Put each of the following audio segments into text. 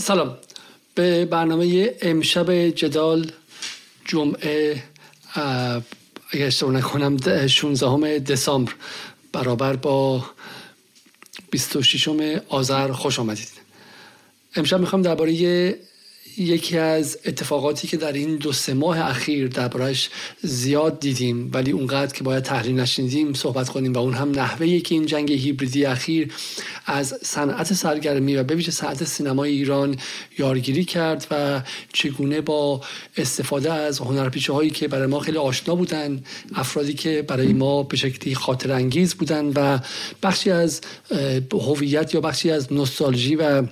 سلام. به برنامه امشب جدال جمعه اگر اشتباه نکنم 16 دسامبر. برابر با 26 آذر. خوش آمدید. امشب می‌خوام درباره یکی از اتفاقاتی که در این دو سه ماه اخیر دربارهش زیاد دیدیم ولی اونقدر که باید تحلیل نشنیدیم صحبت کنیم و اون هم نحوه که این جنگ هیبریدی اخیر از صنعت سرگرمی و بویژه صنعت سینمای ایران یارگیری کرد و چگونه با استفاده از هنرپیشه هایی که برای ما خیلی آشنا بودن افرادی که برای ما به شکلی خاطر انگیز بودن و بخشی از هویت یا بخشی از نوستالژی و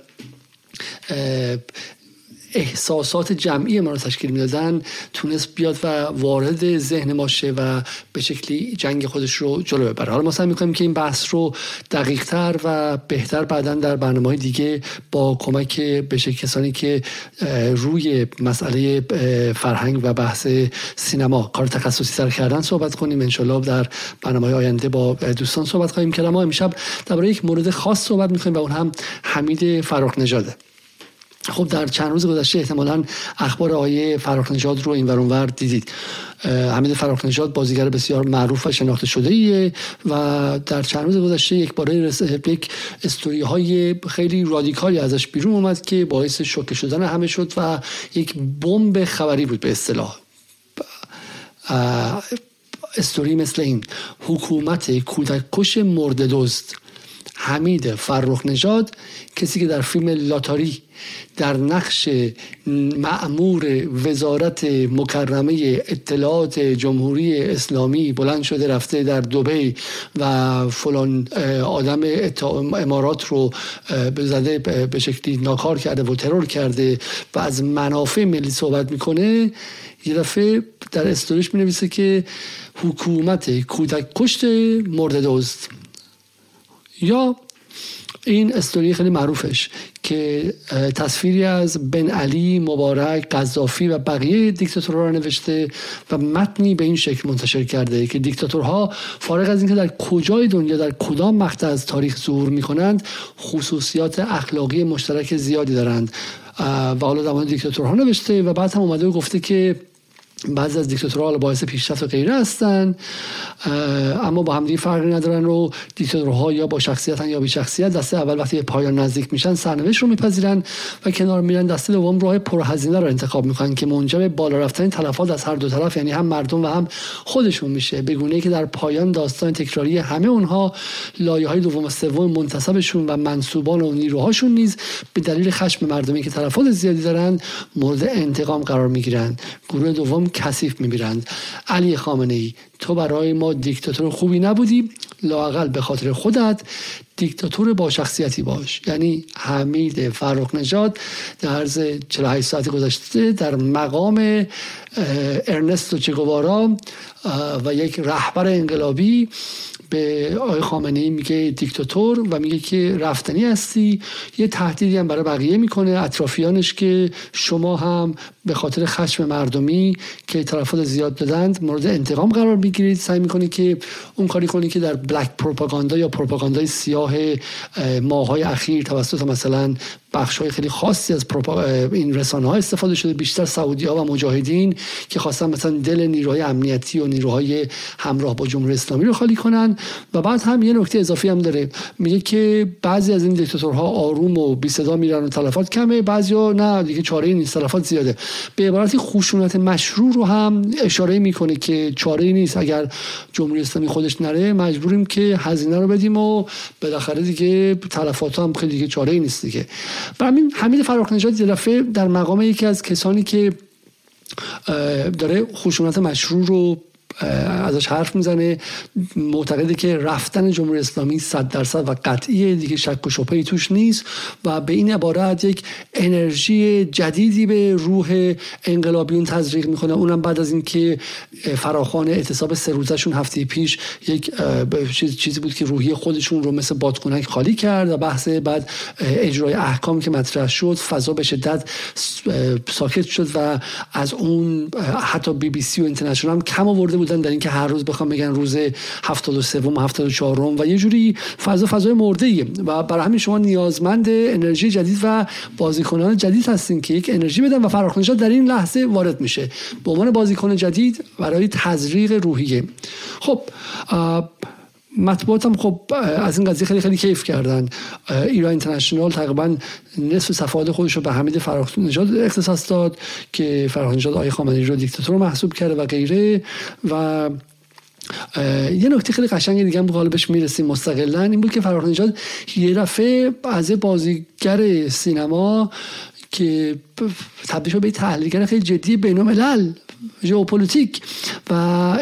احساسات جمعی ما رو تشکیل می‌دادن تونست بیاد و وارد ذهن ما شه و به شکلی جنگ خودش رو جلو ببره. حالا ما سعی می‌کنیم که این بحث رو دقیق تر و بهتر بعدا در برنامه های دیگه با کمک به کسانی که روی مسئله فرهنگ و بحث سینما کار تخصصی تر کردن صحبت کنیم. انشالله در برنامه های آینده با دوستان صحبت خواهیم کرد. ما امشب درباره یک مورد خاص صحبت می‌کنیم و اون هم حمید فراخ نژاده. خب در چند روز گذشته احتمالا اخبار آیه فراخ نژاد رو این ور دیدید. حمید فراخ نژاد بازیگر بسیار معروف و شناخته شده ایه و در چند روز گذشته یک باره یک استوری های خیلی رادیکالی ازش بیرون اومد که باعث شوکه شدن همه شد و یک بمب خبری بود به اصطلاح. استوری مثل این حکومت کودک کش مرد دوست حمید فرخ نژاد کسی که در فیلم لاتاری در نقش معمور وزارت مکرمه اطلاعات جمهوری اسلامی بلند شده رفته در دوبی و فلان آدم امارات رو زده به شکلی ناکار کرده و ترور کرده و از منافع ملی صحبت می‌کنه. یه دفعه در استوریش می نویسه که حکومت کودک کشت مرد دوست یا این استوری خیلی معروفش که تصویری از بن علی مبارک قذافی و بقیه دیکتاتورها را نوشته و متنی به این شکل منتشر کرده که دیکتاتورها فارغ از اینکه در کجای دنیا در کدام مقطع از تاریخ ظهور می‌کنند خصوصیات اخلاقی مشترک زیادی دارند. و حالا زمان دیکتاتورها نوشته و بعد هم اومده و گفته که بعضی از دیکتاتورها باعث پیشرفت و غیره هستن اما با همدیگه فرقی ندارن و دیکتاتورها یا با شخصیت یا بی شخصیت دسته اول وقتی به پایان نزدیک میشن سرنوشت رو میپذیرن و کنار میرن دسته دوم راه پرهزینه رو انتخاب می‌کنن که منجر بالا رفتن تلفات از هر دو طرف یعنی هم مردم و هم خودشون میشه. به گونه که در پایان داستان تکراری همه اونها لایه های دوم و سوم منتصبشون و منصوبان و نیروهاشون نیز به دلیل خشم مردمی که تلفات زیادی دارن مورد انتقام قرار می‌گیرن. گروه دوم کثیف می‌بینند علی خامنه ای تو برای ما دیکتاتور خوبی نبودی؟ لاقل به خاطر خودت دیکتاتور با شخصیتی باش. یعنی حمید فرخ نژاد در عرض 48 ساعت گذشته در مقام ارنستو چگوارا و یک رهبر انقلابی به آقای خامنه ای میگه دیکتاتور و میگه که رفتنی هستی. یه تهدیدی هم برای بقیه می‌کنه اطرافیانش که شما هم به خاطر خشم مردمی که طرفات زیاد دادند مورد انتقام قرار بگیرید سعی می‌کنی که اون کاری کنی که در بلک پروپاگاندا یا پروپاگاندای سیاه ماهای اخیر توسط مثلا بخش های خیلی خاصی از این رسانه ها استفاده شده. بیشتر سعودی ها و مجاهدین که خواستن مثلا دل نیروهای امنیتی و نیروهای همراه با جمهوری اسلامی رو خالی کنن. و بعد هم یه نکته اضافی هم داره. میگه که بعضی از این دیکتاتورها آروم و بی صدا میرن و تلفات کمه بعضیا نه دیگه چاره نیست تلفات زیاده. به عبارتی خشونت مشروع رو هم اشاره می‌کنه که چاره نیست. اگر جمهوری اسلامی خودش نره مجبوریم که هزینه رو بدیم و بالاخره دیگه تلفات هم خیلی دیگه چاره نیست دیگه. و همین حمید فراخ نژاد در مقام یکی از کسانی که داره خشونت مشروع رو ازش حرف می‌زنه. معتقده که رفتن جمهوری اسلامی صد درصد و قطعیه دیگه شک و شبهه توش نیست و به این عبارت یک انرژی جدیدی به روح انقلابیون تزریق می‌کنه. اونم بعد از اینکه فراخوان اعتصاب سه روزشون هفته پیش یک چیزی بود که روحی خودشون رو مثل بادکنک خالی کرد و بحث بعد اجرای احکام که مطرح شد فضا به شدت ساکت شد و از اون حتی بی بی سی و اینترنشنال هم کم آورده بودن در اینکه هر روز بخوام بگن روز 73 و 74 و یه جوری فضا فضای مرده ایه و برای همین شما نیازمند انرژی جدید و بازیکنان جدید هستیم که یک انرژی بدن و فراخ در این لحظه وارد میشه. به عنوان بازیکن جدید برای تزریق روحیه. خب مطبوعات هم خب از این قضیه خیلی خیلی کیف کردن. ایران اینترنشنال تقریبا نصف صفحات خودش رو به حمید فراخ نژاد اختصاص داد که فراخ نژاد آقای خامنه‌ای رو دیکتاتور محسوب کرده و غیره. و یه نکته خیلی قشنگ دیگه هم غالبش می‌رسیم مستقلا این بود که فرخ نژاد یه دفعه از بازیگر سینما که تبدیل به تحلیلگر خیلی جدی بین الملل ژئوپلیتیک. و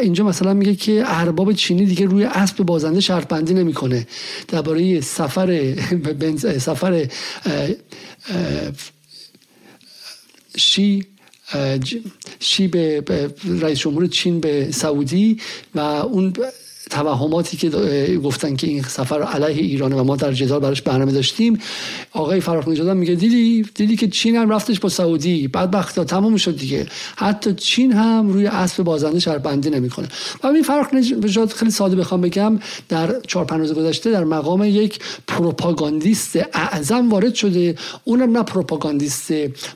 اینجا مثلا میگه که ارباب چینی دیگه روی اسب بازنده شرط بندی نمی‌کنه. درباره سفر سفر شی شی به رئیس جمهور چین به سعودی و اون توهماتی که گفتن که این سفر علیه ایرانه و ما در جدال براش برنامه داشتیم آقای فرخ نژاد میگه دیدی دیدی که چین هم رفتش با سعودی بعد وقتا تمام شد دیگه. حتی چین هم روی اسب بازنده شرط بندی نمی‌کنه. و این فرخ نژاد خیلی ساده بخوام بگم در چهار پنج روز گذشته در مقام یک پروپاگاندیست اعظم وارد شده. اونم نه پروپاگاندیست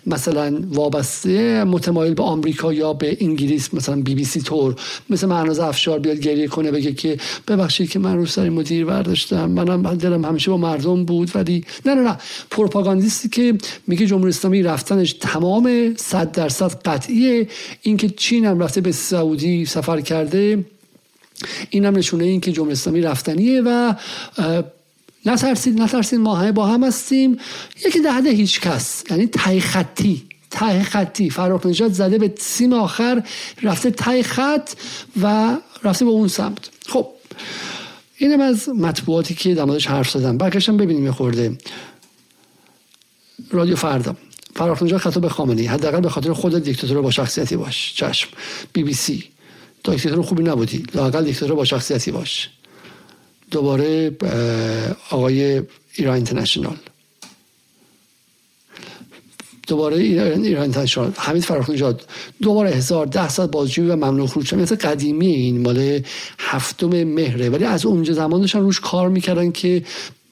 مثلا وابسته متمایل به آمریکا یا به انگلیس مثلا بی بی سی طور مثل مهناز افشار بیاد گریه کنه بگه که ببخشید که من روسریمو دیر برداشتم منم دلم همیشه با مردم بود ولی نه نه نه. پروپاگاندیستی که میگه جمهوری اسلامی رفتنش تمام صد درصد قطعیه. اینکه چین هم رفته به سعودی سفر کرده این هم نشونه این که جمهوری اسلامی رفتنیه و نترسید نترسید ما همه با هم هستیم. یکی دهده هیچ کس یعنی تای خطی ته خطی. فراخ نجات زده به سیم آخر رفته تای خط و رفته به اون سمت. خب اینم از مطبوعاتی که در موردش حرف زدم. برگشتم ببینیم خورده. رادیو فردا. فراخ نجات خطاب به خامنه‌ای. حداقل به خاطر خود دیکتاتور با شخصیتی باش. چشم. بی بی سی. دیکتاتور خوبی نبودی. لاقل دیکتاتور با شخصیتی باش. دوباره آقای ایران اینترنشنال. دوباره ایران ایران شد حمید فراخ نژاد دوباره هزار ده بازجویی و ممنوع خروج شد مثل قدیمی این مال هفتم مهره. ولی از اونجا زمان روش کار می‌کردن که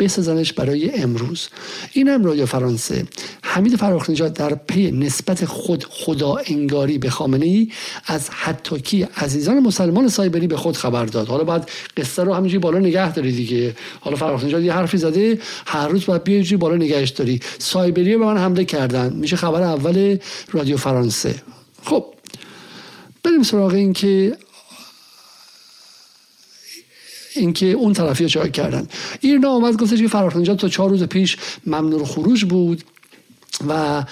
بسازنش برای امروز. این هم رادیو فرانسه. حمید فراخ نژاد در پی نسبت خود خدا انگاری به خامنه ای از حتاکی عزیزان مسلمان سایبری به خود خبر داد. حالا بعد قصه رو همینجوری بالا نگه داری دیگه. حالا فراخ نژاد یه حرفی زده هر روز باید بیای بالا نگهش داری. سایبری به من حمله کردن. میشه خبر اول رادیو فرانسه. خب بریم سراغ این که اینکه اون طرفی چای کردن. ایرنا آمد گفتش که فرار تا چهار روز پیش ممنوع خروج بود و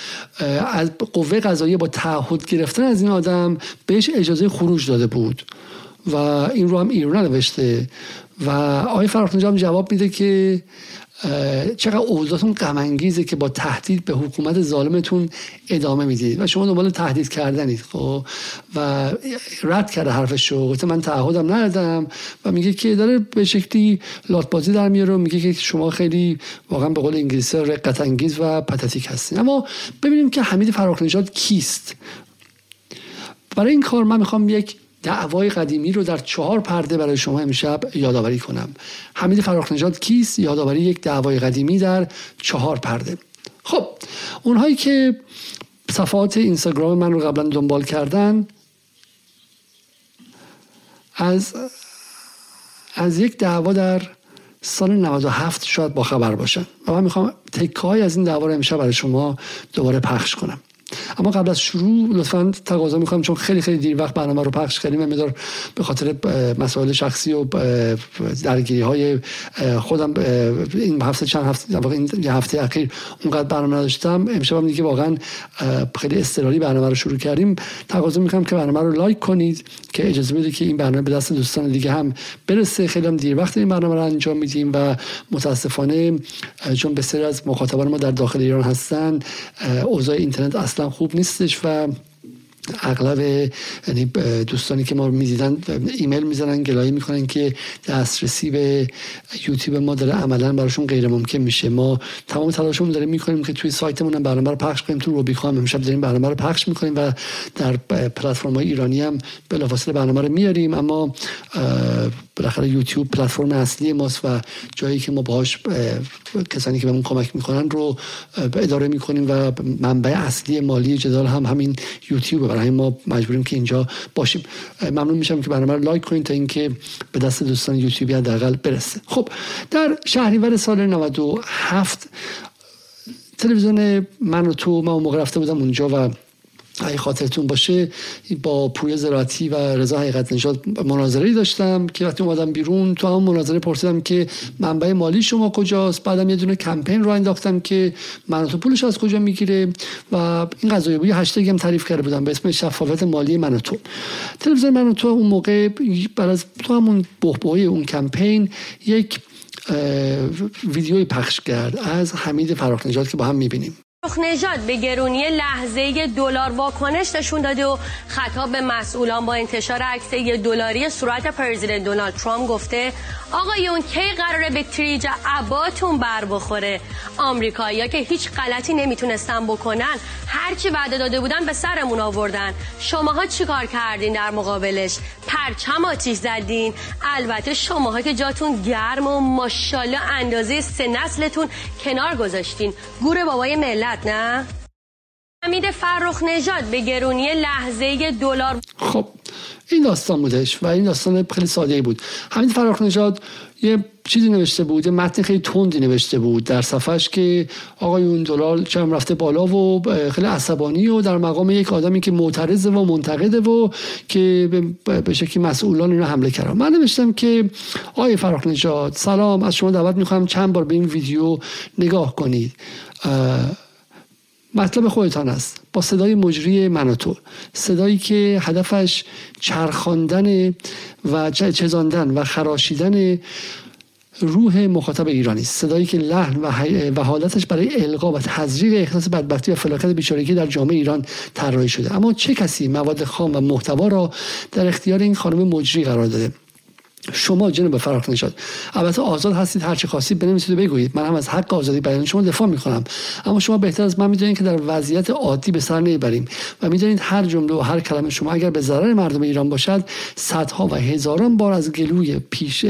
از قوه قضاییه با تعهد گرفتن از این آدم بهش اجازه خروج داده بود و این رو هم ایران نوشته و آقای فرخ جواب میده که چقدر اوضاعتون غم که با تهدید به حکومت ظالمتون ادامه می‌دید و شما دنبال تهدید کردنید خب؟ و رد کرده حرفش رو گفته من تعهدم ندادم و میگه که داره به شکلی لاتبازی در میاره میگه که شما خیلی واقعا به قول انگلیسی رقت انگیز و پتاتیک هستین. اما ببینیم که حمید فراخ کیست. برای این کار من می‌خوام یک دعوای قدیمی رو در چهار پرده برای شما امشب یادآوری کنم. حمید فراخ نژاد کیست؟ یادآوری یک دعوای قدیمی در چهار پرده. خب اونهایی که صفحات اینستاگرام من رو قبلا دنبال کردن از از یک دعوا در سال 97 شاید با خبر باشن. و من می‌خوام تکه از این دعوا رو امشب برای شما دوباره پخش کنم. اما قبل از شروع لطفا تقاضا می‌کنم چون خیلی خیلی دیر وقت برنامه رو پخش کردیم مدار به خاطر مسائل شخصی و درگیری های خودم این هفته چند هفته این هفته اخیر اونقدر برنامه نداشتم. امشب هم دیگه واقعا خیلی استرالی برنامه رو شروع کردیم. تقاضا می‌کنم که برنامه رو لایک کنید که اجازه بده که این برنامه به دست دوستان دیگه هم برسه. خیلی هم دیر وقت این برنامه رو انجام میدیم و متاسفانه چون بسیاری از مخاطبان ما در داخل ایران هستن اوضاع اینترنت اصلا خوب نیستش و اغلب یعنی دوستانی که ما رو می‌دیدن ایمیل می‌زنن گلایه می‌کنن که دسترسی به یوتیوب ما داره عملا براشون غیر ممکن میشه. ما تمام تلاشمون داریم می‌کنیم که توی سایتمون هم برنامه رو پخش کنیم تو روبیکام امشب داریم برنامه رو پخش می‌کنیم و در پلتفرم های ایرانی هم بلافاصله برنامه رو میاریم. اما بالاخره یوتیوب پلتفرم اصلی ماست و جایی که ما باهاش کسانی که بهمون کمک می‌کنن رو اداره می‌کنیم و منبع اصلی مالی جدال هم همین یوتیوب برای ما مجبوریم که اینجا باشیم. ممنون میشم که برنامه رو لایک کنید تا اینکه به دست دوستان یوتیوبی حداقل برسه. خب در شهریور سال 97 تلویزیون من و تو ما موقع رفته بودم اونجا و اگه خاطرتون باشه. با پویا زراعتی و رضا حقیقت نژاد مناظری داشتم که وقتی اومدم بیرون تو هم مناظره پرسیدم که منبع مالی شما کجاست؟ بعدم یه دونه کمپین رو انداختم که من تو پولش از کجا می‌گیره؟ و این قضایی بود. هشتگ هم تعریف کرده بودم. به اسم شفافیت مالی من تو. تلویزیون من تو اون موقع بعد از تو همون بحبوهای اون کمپین یک ویدیوی پخش کرد از حمید فراخ که با هم می‌بینیم. نژاد به گرونی لحظه دلار واکنش نشون داده و خطاب به مسئولان با انتشار عکس دلاری صورت پرزیدنت دونالد ترامپ گفته آقایون کی قراره به تریج عباتون بر بخوره؟ آمریکایی‌ها که هیچ غلطی نمی‌تونستن بکنن هرچی وعده داده بودن به سرمون آوردن. شماها چیکار کردین در مقابلش؟ پرچم آتیش زدین. البته شماها که جاتون گرم و ماشاءالله اندازه سه نسلتون کنار گذاشتین. گور بابای ملت. نه؟ حمید فرخ نژاد به گرونی لحظه دلار. خب این داستان بودش و این داستان خیلی ساده بود. حمید فرخ نژاد یه چیزی نوشته بود یه متن خیلی تندی نوشته بود در صفحش که آقای اون دلار چم رفته بالا و خیلی عصبانی و در مقام یک آدمی که معترضه و منتقده و که به شکلی مسئولان اینو حمله کردن. من نوشتم که آقای فراخ نژاد سلام از شما دعوت می‌خوام چند بار به این ویدیو نگاه کنید. مطلب خودتان است. با صدای مجری من و صدایی که هدفش چرخاندن و چزاندن و خراشیدن روح مخاطب ایرانی است. صدایی که لحن و, حالتش برای القا و تزریق احساس بدبختی و فلاکت بیچارگی در جامعه ایران طراحی شده. اما چه کسی مواد خام و محتوا را در اختیار این خانم مجری قرار داده؟ شما جناب فراخ نشاد البته آزاد هستید هر چی خواستید بنویسید و بگویید. من هم از حق آزادی بیان شما دفاع می‌کنم. اما شما بهتر از من می‌دونید که در وضعیت عادی به سر نمی‌بریم و می‌دونید هر جمله و هر کلمه شما اگر به ضرر مردم ایران باشد صدها و هزاران بار از گلوی پیش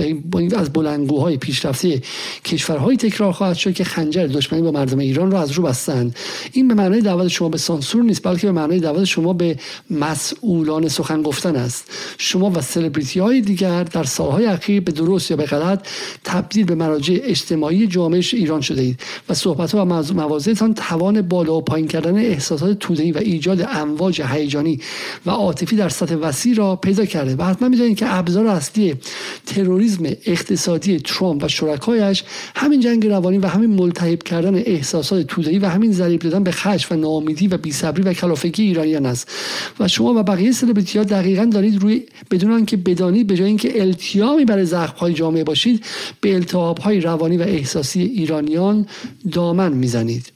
از بلندگوهای پیشرفته کشورهای تکرار خواهد شد که خنجر دشمنی با مردم ایران را از رو بستند. این به معنای دعوت شما به سانسور نیست بلکه به معنای دعوت شما به مسئولان سخن گفتن است. شما و سلبریتی های دیگر در سالهای اخیر به درست یا به غلط تبدیل به مراجع اجتماعی جامعه ایران شده اید و صحبت ها و مواضعتان توان بالا و پایین کردن احساسات توده‌ای و ایجاد امواج هیجانی و عاطفی در سطح وسیع را پیدا کرده و حتما می‌دانید که ابزار اصلی تروریسم اقتصادی ترامپ و شرکایش همین جنگ روانی و همین ملتهب کردن احساسات توده‌ای و همین ضریب دادن به خشم و ناامیدی و بیصبری و کلافگی ایرانیان است. و شما و بقیه سلبریتی ها دقیقا دارید روی بدون آنکه بدانید به جای اینکه التیامی برای زخم های جامعه باشید به التهاب های روانی و احساسی ایرانیان دامن می‌زنید.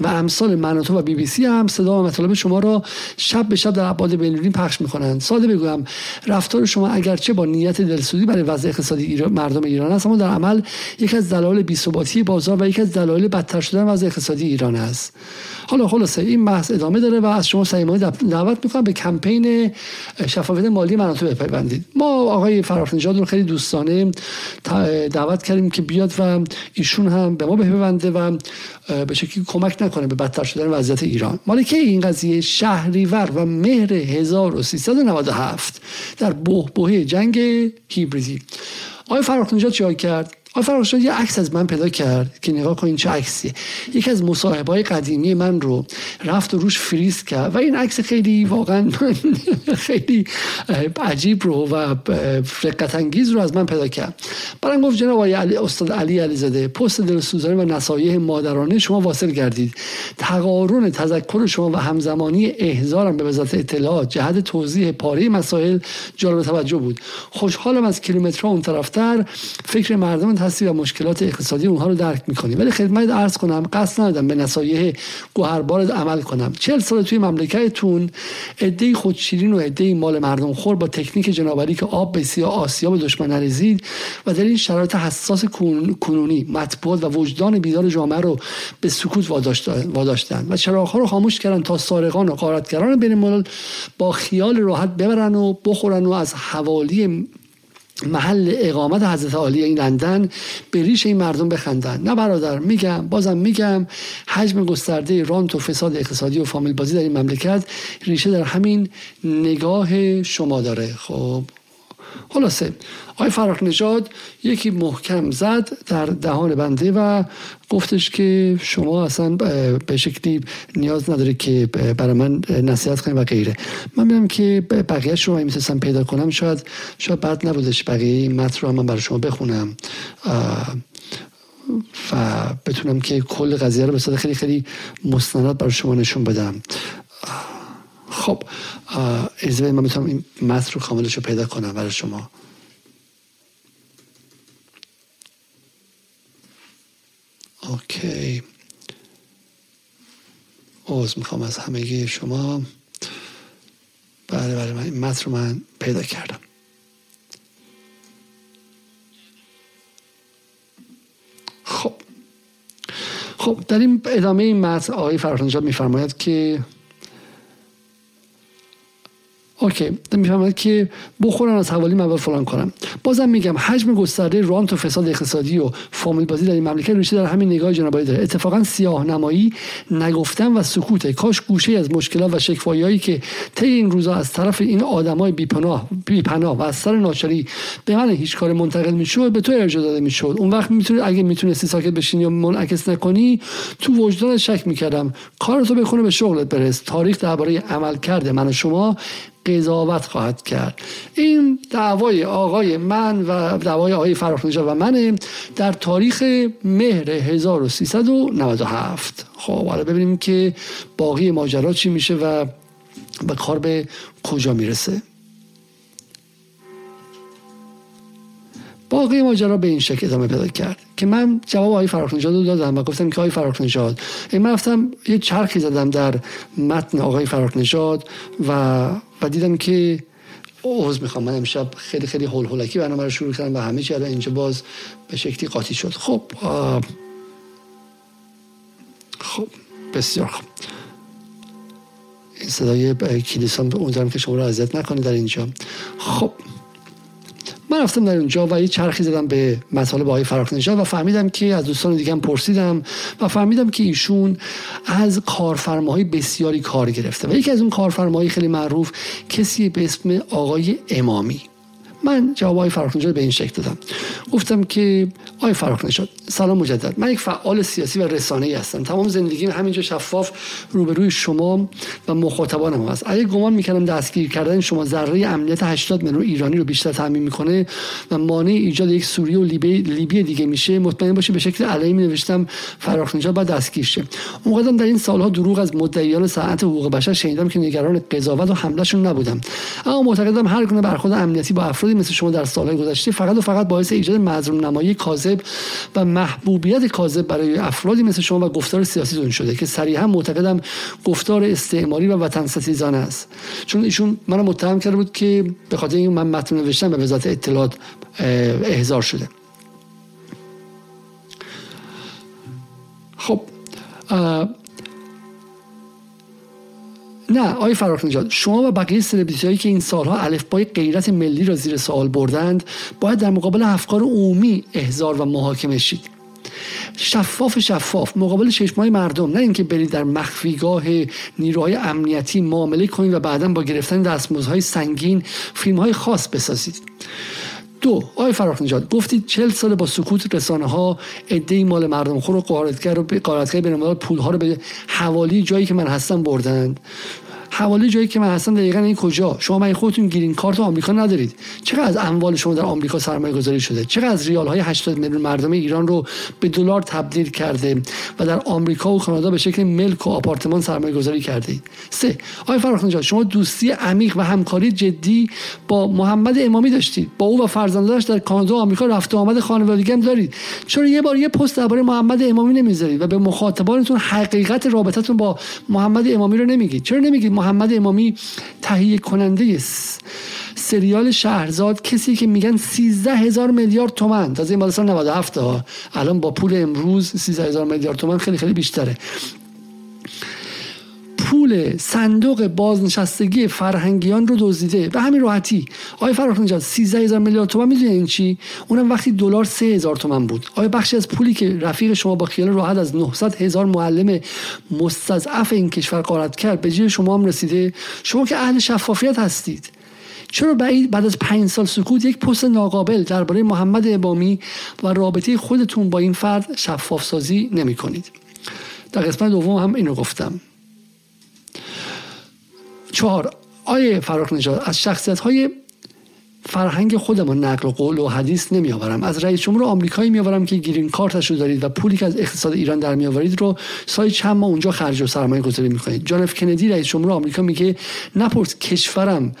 و امثال مناتو و بی بی سی هم صدا و مطالب شما را شب به شب در ابعاد بین‌المللی پخش می‌کنند. ساده بگویم رفتار شما اگرچه با نیت دلسوزی برای وضع اقتصادی مردم ایران است اما در عمل یک از دلایل بی‌ثباتی بازار و یک از دلایل بدتر شدن وضع اقتصادی ایران است. حالا خلاصه این بحث ادامه داره و از شما سعیمانی دعوت می‌کنم به کمپین شفافیت مالی مناطق بپیوندید. ما آقای فراخ نژاد رو خیلی دوستانه دعوت کردیم که بیاد و ایشون هم به ما بپیونده و به شکلی کمک نکنه به بدتر شدن وضعیت ایران. مال که این قضیه شهریور و مهر 1397 در بحبوحه جنگ هیبریدی آقای فراخ نژاد چیکار کرد؟ آقای فرخ یه عکس از من پیدا کرد که نگاه کنین چه عکسیه. یکی از مصاحبه های قدیمی من رو رفت و روش فریز کرد و این عکس خیلی واقعا خیلی عجیب رو و رقت انگیز رو از من پیدا کرد. برام گفت جناب علی استاد علی علیزاده پست دلسوزانه و نصایح مادرانه شما واصل گردید. تقارن تذکر شما و همزمانی احضارم به وزارت اطلاعات جهت توضیح پاره مسائل جالب توجه بود. خوشحالم از کیلومترها اون طرفتر. فکر مردم هستی و مشکلات اقتصادی اونها رو درک می‌کنی ولی خدمت عرض کنم قصد ندادم به نصایح گوهربار عمل کنم. چهل سال توی مملکتتون عده خودشیرین و عده مال مردم خور با تکنیک جنابری که آب به سیا آسیا به دشمن نریزید و در این شرایط حساس کنونی مطبوعات و وجدان بیدار جامعه رو به سکوت واداشتن و چراغها رو خاموش کردن تا سارقان و قارتگران بین با خیال راحت ببرن و بخورن و از حوالی محل اقامت حضرت عالی این لندن به ریش این مردم بخندن. نه برادر میگم بازم میگم حجم گسترده رانت و فساد اقتصادی و فامیل بازی در این مملکت ریشه در همین نگاه شما داره. خب. خلاصه آقای فرق نژاد یکی محکم زد در دهان بنده و گفتش که شما اصلا به شکلی نیاز نداره که برای من نصیحت کنیم و غیره. من می‌دونم که بقیه شما می‌تونستم پیدا کنم شاید شاید بعد نبودش. بقیه این متن رو من برای شما بخونم. و بتونم که کل قضیه رو به خیلی خیلی مستند برای شما نشون بدم. خب از من می‌تونم این متن رو کاملش رو پیدا کنم برای شما. اوکی. اوز می‌خوام از همگی شما. بله بله من این رو من پیدا کردم. خب. خب در این ادامه این متن آقای فرخنجاد میفرماید که اوکی می‌فهمد که بخورن از حوالی مواد فلان کنم. بازم میگم حجم گسترده رانت و فساد اقتصادی و فامیل بازی در این مملکت ریشه در همین نگاه جنابالی داره. اتفاقا سیاه نمایی نگفتن و سکوته. کاش گوشه از مشکلات و شکواییایی که طی این روزا از طرف این آدمای بیپناه بیپناه و از سر ناچاری به من هیچ کار منتقل می‌شد به تو ارجاع داده می‌شد. اون وقت می‌تونی اگه می‌تونستی ساکت بشینی یا منعکس نکنی تو وجدان شک می‌کردم کارتو بخونه به شغلت برس. تاریخ درباره عمل کرده من و شما قضاوت خواهد کرد. این دعوای آقای من و دعوای آقای فراخ و منه در تاریخ مهر 1397 خب حالا ببینیم که باقی ماجرا چی میشه و به کار به کجا می‌رسه. باقی ماجرا به این شکل ادامه پیدا کرد که من جواب آقای فراخ نژاد رو دادم و گفتم که آقای فراخ نژاد من رفتم یه چرخی زدم در متن آقای فراخ نژاد و و دیدم که اوز می‌خوام. من امشب خیلی خیلی هول هولکی برنامه رو شروع کردم و همه چی اینجا باز به شکلی قاطی شد. خب خب بسیار خوب. این صدای کلیسان به اون که شما رو اذیت نکنه در اینجا. خب. من رفتم در اونجا و یه چرخی زدم به مطالب آقای فراخ نژاد و فهمیدم که از دوستان دیگه هم پرسیدم و فهمیدم که ایشون از کارفرماهای بسیاری کار گرفته و یکی از اون کارفرماهای خیلی معروف کسی به اسم آقای امامی. من جواب آقای فراخ به این شکل دادم. گفتم که آقای فراخ نشد سلام مجدد. من یک فعال سیاسی و رسانه‌ای هستم. تمام زندگیم همینجا شفاف روبروی شما و مخاطبانم هست. اگه گمان می‌کردم دستگیر کردن شما ذره امنیت 80 میلیون ایرانی رو بیشتر تامین می‌کنه و مانع ایجاد یک سوریه و لیبی, لیبی دیگه میشه مطمئن باشی به شکل علیه می نوشتم فراخ نژاد بعد دستگیر شه. اونقدر در این سالها دروغ از مدعیان ساعت حقوق بشر شنیدم که نگران قضاوت و حملهشون نبودم. اما معتقدم هر گونه برخورد امنیتی با افراد مثل شما در سالهای گذشته فقط و فقط باعث ایجاد مظلوم نمایی کاذب و محبوبیت کاذب برای افرادی مثل شما و گفتار سیاسیتون شده که صریحا معتقدم گفتار استعماری و وطن ستیزانه است. چون ایشون منو متهم کرده بود که به خاطر این من متن نوشتم به وزارت اطلاعات احضار شده. خب نه آقای فراخ نجات شما و بقیه سلبریتی هایی که این سالها الفبای غیرت ملی را زیر سوال بردند باید در مقابل افکار عمومی احضار و محاکمه شید شفاف شفاف مقابل چشمای مردم نه اینکه برید در مخفیگاه نیروهای امنیتی معامله کنید و بعدا با گرفتن دستمزدهای سنگین فیلم های خاص بسازید. دو آقای فراخ نجات گفتید چل سال با سکوت رسانه ها عده مال مردم خور و قارتگر و قارتگر بین پول ها رو به حوالی جایی که من هستم بردند. حوالی جایی که من هستم دقیقا این کجا؟ شما من خودتون گرین کارت آمریکا ندارید. چقدر از اموال شما در آمریکا سرمایه گذاری شده؟ چقدر از ریال های 80 میلیون مردم ایران رو به دلار تبدیل کرده و در آمریکا و کانادا به شکل ملک و آپارتمان سرمایه گذاری کرده سه. آقای نژاد شما دوستی عمیق و همکاری جدی با محمد امامی داشتید. با او و فرزندانش در کانادا و آمریکا رفت و آمد خانوادگی هم دارید. چرا یه بار یه پست درباره محمد امامی نمی‌ذارید و به مخاطبانتون حقیقت رابطتون با محمد امامی رو نمیگید؟ چرا نمیگید؟ محمد امامی تهیه کننده سریال شهرزاد کسی که میگن 13 هزار میلیارد تومن. تازه این مال سال 97 ها. الان با پول امروز 13 هزار میلیارد تومن خیلی خیلی بیشتره. پول صندوق بازنشستگی فرهنگیان رو دزدیده. به همین راحتی آقای فراخ نژاد 13 هزار میلیارد تومان می‌دونی این چی؟ اونم وقتی دلار 3 هزار تومان بود. آیا بخشی از پولی که رفیق شما با خیال راحت از 900 هزار معلم مستضعف این کشور قارت کرد به جای شما هم رسیده. شما که اهل شفافیت هستید. چرا بعد از پنج سال سکوت یک پست ناقابل درباره محمد ابامی و رابطه خودتون با این فرد شفاف سازی نمی کنید در قسمت دوم هم اینو گفتم. چهار آیه فراخ نجات از شخصیت های فرهنگ نقل و قول و حدیث نمی آورم از رئیس جمهور آمریکایی می آورم که گرین کارتش رو دارید و پولی که از اقتصاد ایران در می آورید رو سای چند ماه اونجا خرج و سرمایه گذاری می کنید جان اف کندی رئیس جمهور آمریکا میگه نپرس کشورم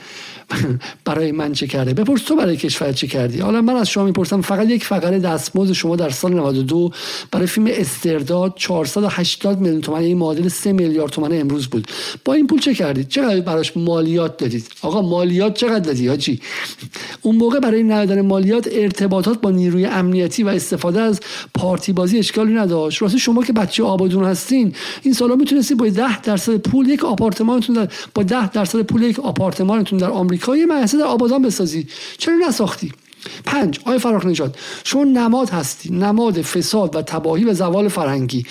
برای من چه کرده. بپرس تو برای کشور چه کردی. حالا من از شما می‌پرسم فقط یک فقره دستمزد شما در سال 92 برای فیلم استرداد 480 میلیون تومان این معادل 3 میلیارد تومان امروز بود. با این پول چه کردید؟ چقدر براش مالیات دادید؟ آقا مالیات چقدر دادی حاجی اون موقع برای ندادن مالیات ارتباطات با نیروی امنیتی و استفاده از پارتی بازی اشکالی نداشت. راستی شما که بچه آبادون هستین این سالا می‌تونستید با 10 درصد پول یک آپارتمانتون در با 10 درصد پول یک آپارتمانتون در آمریکا آمریکا مدرسه در آبادان بسازی. چرا نساختی؟ پنج آقای فراخ نجات شما نماد هستی. نماد فساد و تباهی و زوال فرهنگی.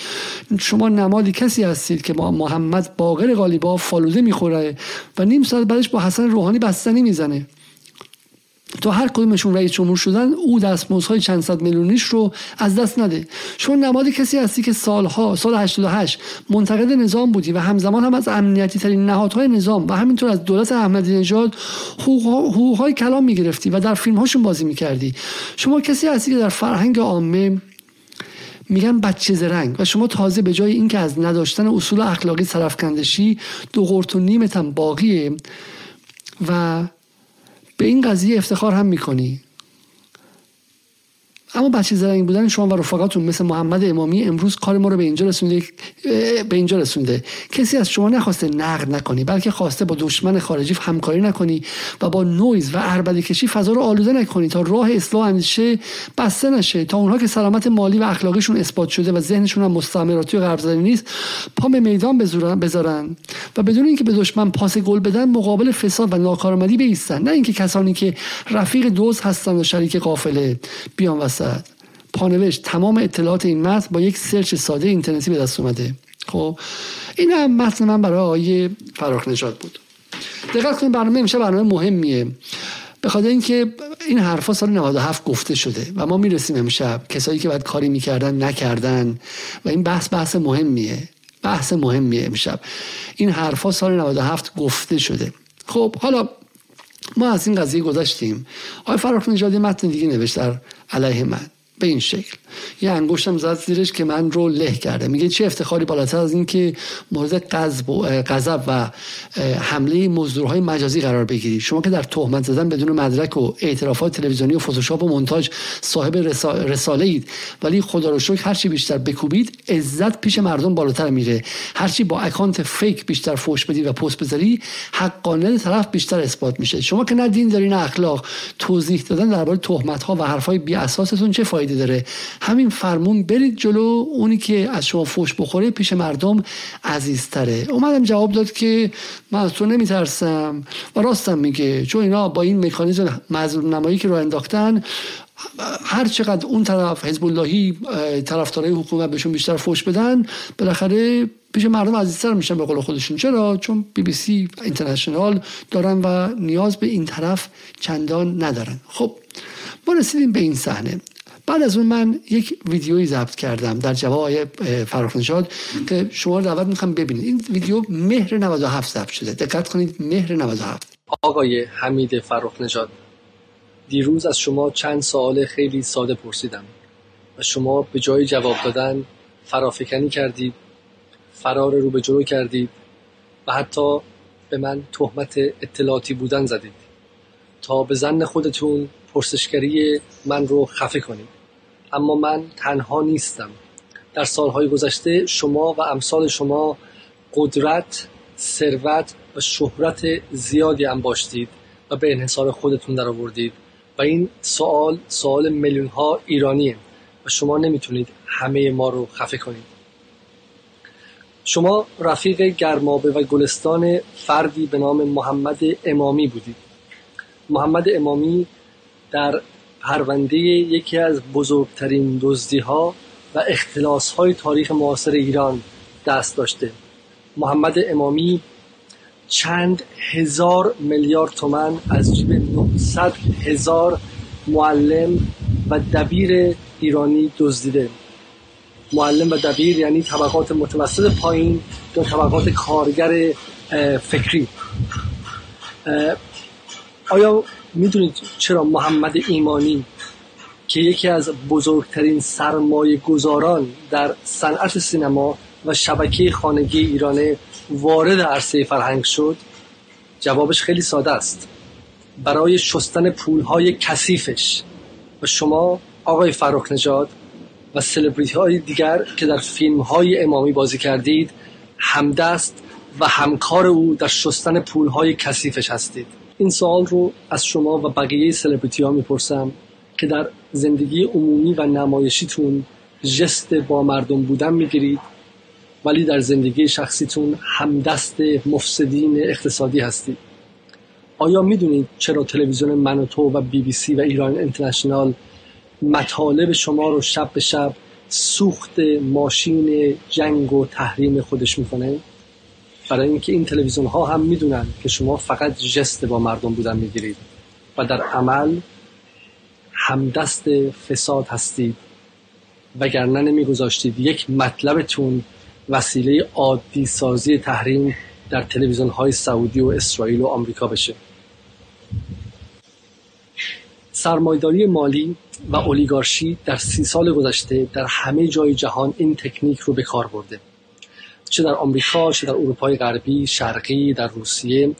شما نمادی کسی هستید که با محمد باقر غالیبا فالوده می‌خوره و نیم ساعت بعدش با حسن روحانی بستنی می‌زنه. تا هر کدومشون رئیس جمهور شدن او دستمزدهای چند صد میلیونیش رو از دست نده. شما نماد کسی هستی که سالها سال 88 منتقد نظام بودی و همزمان هم از امنیتی ترین نهادهای نظام و همینطور از دولت احمدی نژاد حقوقهای کلام می‌گرفتی و در فیلم هاشون بازی می‌کردی. شما کسی هستی که در فرهنگ عامه میگن بچه زرنگ و شما تازه به جای اینکه از نداشتن اصول اخلاقی سرفکندشی دو قرت و نیمتم باقیه و به این قضیه افتخار هم می‌کنی. اما بچه زرنگ بودن شما و رفقاتون مثل محمد امامی امروز کار ما رو به اینجا رسونده به اینجا رسونده. کسی از شما نخواسته نقد نکنی بلکه خواسته با دشمن خارجی همکاری نکنی و با نویز و عربده کشی فضا رو آلوده نکنی تا راه اصلاح اندیشه بسته نشه تا اونها که سلامت مالی و اخلاقیشون اثبات شده و ذهنشون هم مستعمراتی و غربزدی نیست پا به میدان بذارن. و بدون اینکه به دشمن پاس گل بدن مقابل فساد و ناکارآمدی بیستن. نه اینکه کسانی که رفیق دوست هستن و شریک قافله. بیان وسط. پانوشت تمام اطلاعات این متن با یک سرچ ساده اینترنتی به دست اومده. خب این هم متن من برای آقای فراخ نجات بود. دقت کنید برنامه میشه برنامه مهمیه. به خاطر اینکه این حرفا سال 97 گفته شده و ما می‌رسیم امشب. کسایی که باید کاری می‌کردن نکردن. و این بحث بحث مهمیه. بحث مهمیه امشب. این حرفا سال 97 گفته شده. خب حالا ما از این قضیه گذشتیم. آقای فراخ نژادی متن دیگه نوشت در عليهما. به این شکل. یه انگشتم زد زیرش که من رو له کرده. میگه چه افتخاری بالاتر از این که مورد غضب و حمله مزدورهای مجازی قرار بگیری. شما که در تهمت زدن بدون مدرک و اعترافات تلویزیونی و فتوشاپ و مونتاژ صاحب رساله اید. ولی خدا رو شکر هرچی بیشتر بکوبید عزت پیش مردم بالاتر میره. هرچی با اکانت فیک بیشتر فوش بدی و پست بذاری حقانه طرف بیشتر اثبات میشه. شما که نه دین داری نه اخلاق توضیح دادن درباره تهمت ها و حرفای بی اساستون چه فایده داره. همین فرمون برید جلو اونی که از شما فوش بخوره پیش مردم عزیزتره. اومدم جواب داد که من از تو نمیترسم. و راستم میگه چون اینا با این مکانیزم مظلوم نمایی که رو انداختن هر چقدر اون طرف حزب اللهی طرفدارای حکومت بهشون بیشتر فوش بدن بالاخره پیش مردم عزیزتر میشن به قول خودشون. چرا؟ چون بی بی سی اینترنشنال دارن و نیاز به این طرف چندان ندارن. خب ما رسیدیم به این صحنه. بعد از اون من یک ویدیویی ضبط کردم در جواب آقای نژاد که شما دعوت می‌خوام ببینید. این ویدیو مهر 97 ضبط شده. دقت کنید مهر 97 آقای حمید نژاد دیروز از شما چند سوال خیلی ساده پرسیدم و شما به جای جواب دادن فرافکنی کردید فرار رو به جلو کردید و حتی به من تهمت اطلاعاتی بودن زدید. تا به زن خودتون پرسشگری من رو خفه کنید. اما من تنها نیستم. در سالهای گذشته شما و امثال شما قدرت، ثروت و شهرت زیادی انباشتید و به انحصار خودتون در آوردید و این سوال سوال میلیون ها ایرانیه و شما نمی‌تونید همه ما رو خفه کنید. شما رفیق گرمابه و گلستان فردی به نام محمد امامی بودید. محمد امامی در پرونده یکی از بزرگترین دزدی ها و اختلاس های تاریخ معاصر ایران دست داشته. محمد امامی چند هزار میلیارد تومن از جیب 900 هزار معلم و دبیر ایرانی دزدیده. معلم و دبیر یعنی طبقات متوسط پایین یا طبقات کارگر فکری. آیا می‌دونید چرا محمد ایمانی که یکی از بزرگترین سرمایه گذاران در صنعت سینما و شبکه خانگی ایرانه وارد عرصه فرهنگ شد؟ جوابش خیلی ساده است. برای شستن پولهای کثیفش. و شما آقای فروخ نژاد و سلبریتی های دیگر که در فیلم های امامی بازی کردید همدست و همکار او در شستن پول های کثیفش هستید. این سوال رو از شما و بقیه سلبریتی ها می‌پرسم که در زندگی عمومی و نمایشیتون جست با مردم بودن می‌گیرید ولی در زندگی شخصیتون همدست مفسدین اقتصادی هستید. آیا می‌دونید چرا تلویزیون من و تو و بی بی سی و ایران انترنشنال مطالب شما رو شب به شب سوخت ماشین جنگ و تحریم خودش می‌کنه؟ برای اینکه این تلویزیون ها هم می‌دونن که شما فقط جست با مردم بودن می‌گیرید و در عمل همدست فساد هستید وگرنه نمیگذاشتید یک مطلبتون وسیله عادی سازی تحریم در تلویزیون های سعودی و اسرائیل و آمریکا بشه. سرمایداری مالی و اولیگارشی در سی سال گذشته در همه جای جهان این تکنیک رو به کار برده. چه در آمریکا چه در اروپای غربی شرقی در روسیه.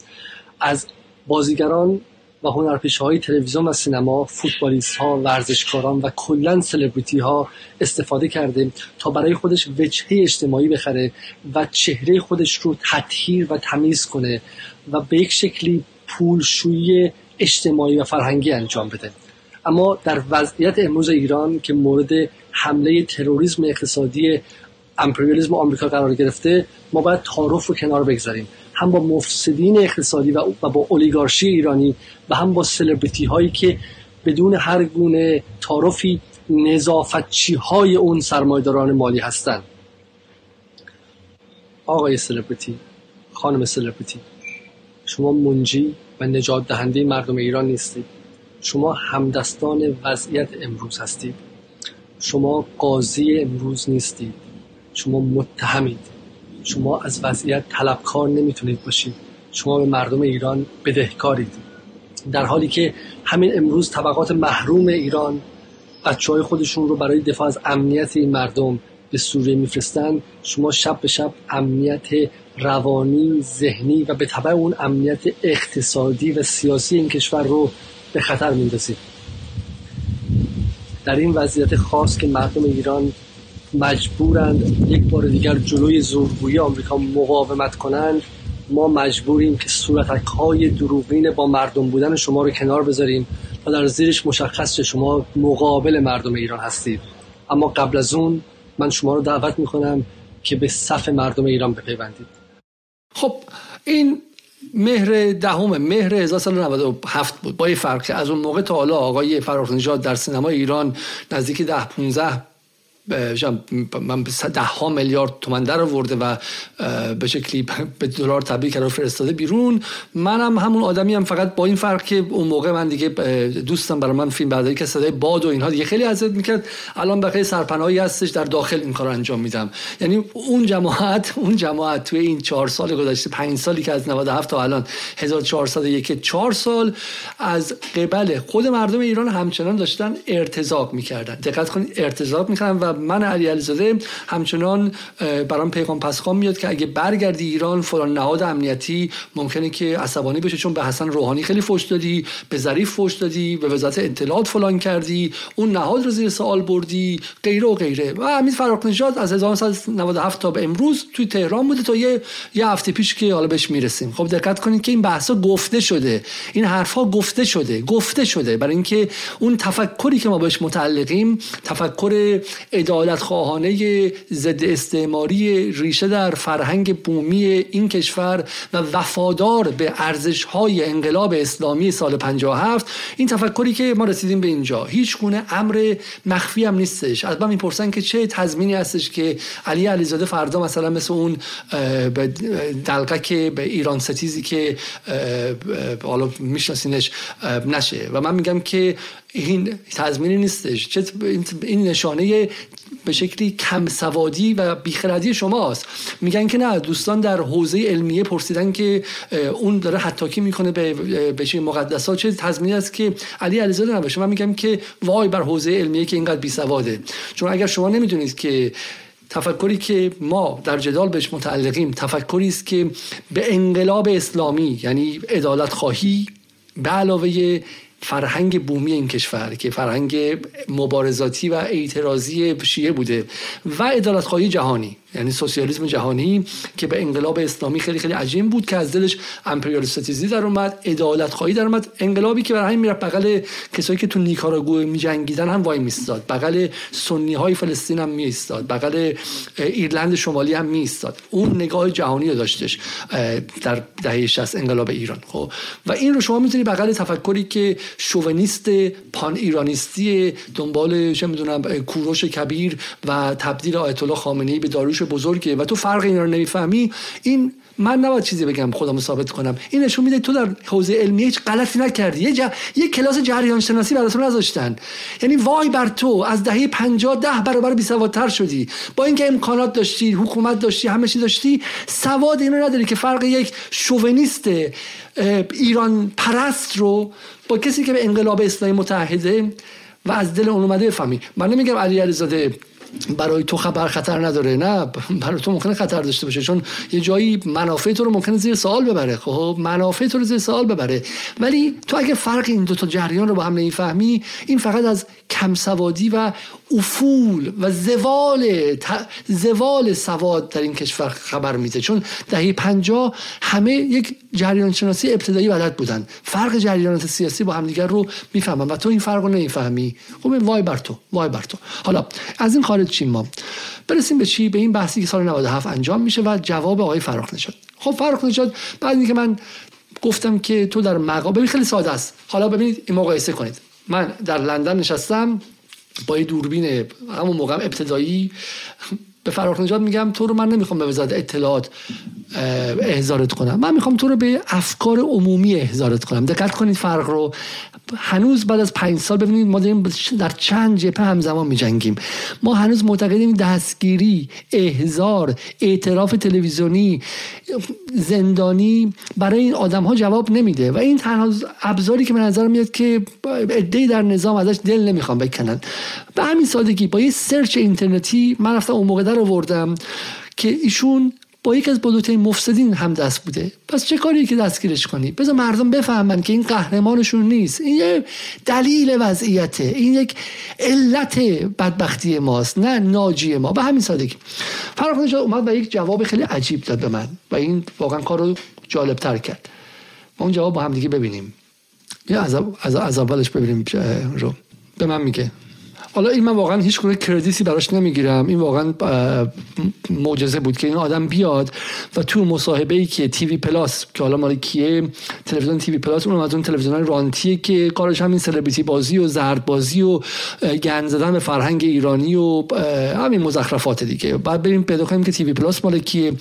از بازیگران و هنرپیشه های تلویزیون و سینما فوتبالیست ها ورزشکاران و کلا سلبریتی ها استفاده کرده تا برای خودش وجهه اجتماعی بخره و چهره خودش رو تطهیر و تمیز کنه و به یک شکلی پولشویی اجتماعی و فرهنگی انجام بده. اما در وضعیت امروز ایران که مورد حمله تروریسم اقتصادی امپریالیسم آمریکا قرار گرفته ما باید تعارف رو کنار بگذاریم. هم با مفسدین اقتصادی و با اولیگارشی ایرانی و هم با سلبریتی هایی که بدون هر گونه تعارفی نظافتچی های اون سرمایداران مالی هستند. آقای سلبریتی خانم سلبریتی شما منجی و نجات دهنده مردم ایران نیستید. شما همدستان وضعیت امروز هستید. شما قاضی امروز نیستید. شما متهمید. شما از وضعیت طلبکار نمی‌تونید باشید. شما به مردم ایران بدهکارید. در حالی که همین امروز طبقات محروم ایران بچه های خودشون رو برای دفاع از امنیت این مردم به سوریه میفرستند شما شب به شب امنیت روانی ذهنی و به طبع اون امنیت اقتصادی و سیاسی این کشور رو به خطر میندازید در این وضعیت خاص که مردم ایران مجبورند یک بار دیگر جلوی زورگویی آمریکا مقاومت کنند ما مجبوریم که صورتک های دروغین با مردم بودن شما رو کنار بذاریم و در زیرش مشخص شما مقابل مردم ایران هستید. اما قبل از اون من شما رو دعوت می‌کنم که به صف مردم ایران بپیوندید. خب این مهر دهم مهر 1397 بود. با یه فرق از اون موقع تا حالا آقای فرخ در سینما ایران نزدیک ده 15 من ده ها میلیارد تومن در آورده و به شکلی به دلار تبدیل کرده فرستاده بیرون. منم همون آدمی هم فقط با این فرق که اون موقع من دیگه دوستم برای من فیلم برداری که صدای باد و اینها دیگه خیلی اذیت می‌کرد. الان بقیه سرپناهی هستش در داخل این کار انجام میدم. یعنی اون جماعت اون جماعت توی این چهار سال گذشته پنج سالی که از 97 تا الان 1401 چهار سال از قبل خود مردم ایران همچنان داشتن ارتزاق می‌کردن. دقت کنید ارتزاق می‌کردن و من علی علیزاده همچنان برام پیغام پسخان میاد که اگه برگردی ایران فلان نهاد امنیتی ممکنه که عصبانی بشه چون به حسن روحانی خیلی فوش دادی به ظریف فوش دادی به وزارت اطلاعات فلان کردی اون نهاد رو زیر سوال بردی غیره و غیره. و امید فراق نژاد از 1997 تا به امروز توی تهران بوده تا یه یه هفته پیش که حالا بهش می‌رسیم. خب دقت کنید که این بحثا گفته شده. این حرفها گفته شده گفته شده. برای اینکه اون تفکری که ما بهش متعلقیم تفکر عدالت خواهانه ضد استعماری ریشه در فرهنگ بومی این کشور و وفادار به ارزش های انقلاب اسلامی سال 57 این تفکری که ما رسیدیم به اینجا. هیچ گونه امر مخفی هم نیستش. از من می‌پرسن که چه تضمینی هستش که علی علیزاده فردا مثلا مثل اون که به ایران ستیزی که حالا میشناسینش نشه. و من میگم که این تضمینی نیستش. چه این نشانه به شکلی کم سوادی و بیخردی شماست. میگن که نه دوستان در حوزه علمیه پرسیدن که اون داره حتاکی می‌کنه به به مقدسات. چه تضمینی است که علی علیزاده نباشه. من میگم که وای بر حوزه علمیه که اینقدر بی سواده چون اگر شما نمی‌دونید که تفکری که ما در جدال بهش متعلقیم تفکری است که به انقلاب اسلامی یعنی عدالت خواهی به علاوه فرهنگ بومی این کشور که فرهنگ مبارزاتی و اعتراضی شیعه بوده و عدالت خواهی جهانی. یعنی سوسیالیسم جهانی که به انقلاب اسلامی خیلی خیلی عجیب بود که از دلش امپریالیستیزی در اومد عدالت خواهی در اومد. انقلابی که برای همین می‌رفت بغل کسایی که تو نیکاراگو میجنگیدن هم وای میستاد بغل سنی های فلسطین هم میستاد بغل ایرلند شمالی هم میستاد اون نگاه جهانی رو داشتش در دهه 60 انقلاب ایران. خب. و این رو شما می‌تونید بغل تفکری که شوونیست پان ایرانیستی دنبال چه می‌دونم کوروش کبیر و تبدیل آیت الله خامنه‌ای به بزرگه و تو فرق اینا رو نمی‌فهمی این من نباید چیزی بگم خودم ثابت کنم. این نشون میده تو در حوزه علمی هیچ غلطی نکردی. یه, جا... یه کلاس جریان شناسی براتون نذاشتن. یعنی وای بر تو از دهه 50 ده برابر بی سوادتر شدی. با اینکه امکانات داشتی حکومت داشتی همه چی داشتی سواد اینو نداری که فرق یک شوونیست ایران پرست رو با کسی که به انقلاب اسلامی متحده و از دل اون اومده بفهمی. من نمیگم علی علیزاده برای تو خبر خطر نداره. نه برای تو ممکنه خطر داشته باشه چون یه جایی منافع تو رو ممکنه زیر سوال ببره. خب منافع تو رو زیر سوال ببره. ولی تو اگه فرق این دو تا جریان رو با هم نمی‌فهمی این فقط از کمسوادی و افول و زوال زوال سواد در این کشور خبر میده. چون دهه پنجاه همه یک جریان شناسی ابتدایی بلد بودن. فرق جریانات سیاسی با همدیگر رو می‌فهمن و تو این فرق رو نمی‌فهمی. خب وای بر تو وای بر تو. حالا از این خارج چیم ما؟ برسیم به چی؟ به این بحثی که سال 97 انجام میشه و جواب آقای فراخ نشد خب فراخ نشد بعد اینکه من گفتم که تو در مقام خیلی ساده است. حالا ببینید این مقایسه کنید. من در لندن نشستم با یه دوربین همون موقع ابتدایی به فراخ نجات میگم تو رو من نمی‌خوام به وزارت اطلاعات احضارت کنم. من می‌خوام تو رو به افکار عمومی احضارت کنم. دقت کنید فرق رو. هنوز بعد از پنج سال ببینید ما داریم در چند جبهه همزمان میجنگیم. ما هنوز معتقدیم دستگیری احضار اعتراف تلویزیونی زندانی برای این آدم ها جواب نمیده. و این تنها ابزاری که به نظر میاد که عدهای در نظام ازش دل نمی‌خوام بکنن. به همین سادگی با یه سرچ اینترنتی من رفتم اون موقع در آوردم که ایشون با یکی از بزرگترین مفسدین هم دست بوده. پس چه کاری که دستگیرش کنی؟ بذار مردم بفهمن که این قهرمانشون نیست. این یه دلیل وضعیته این یک علت بدبختی ماست نه ناجی ما. به همین سادگی. نجات اومد و یک جواب خیلی عجیب داد به من و این واقعا کار رو جالب تر کرد. ما اون جواب با هم دیگه ببینیم. یا از, از, از اولش ببینیم رو. به من میگه. حالا این من واقعا هیچ گونه credit ی براش نمی‌گیرم. این واقعا معجزه بود که این آدم بیاد و تو مصاحبه ای که TV Plus که حالا مال کیه؟ تلویزیون TV Plus اون از اون تلویزیون رانتیه که کارش همین سلبریتی بازی و زرد بازی و گند زدن به فرهنگ ایرانی و همین مزخرفات دیگه. بعد بریم پیدا کنیم که TV Plus مال کیه.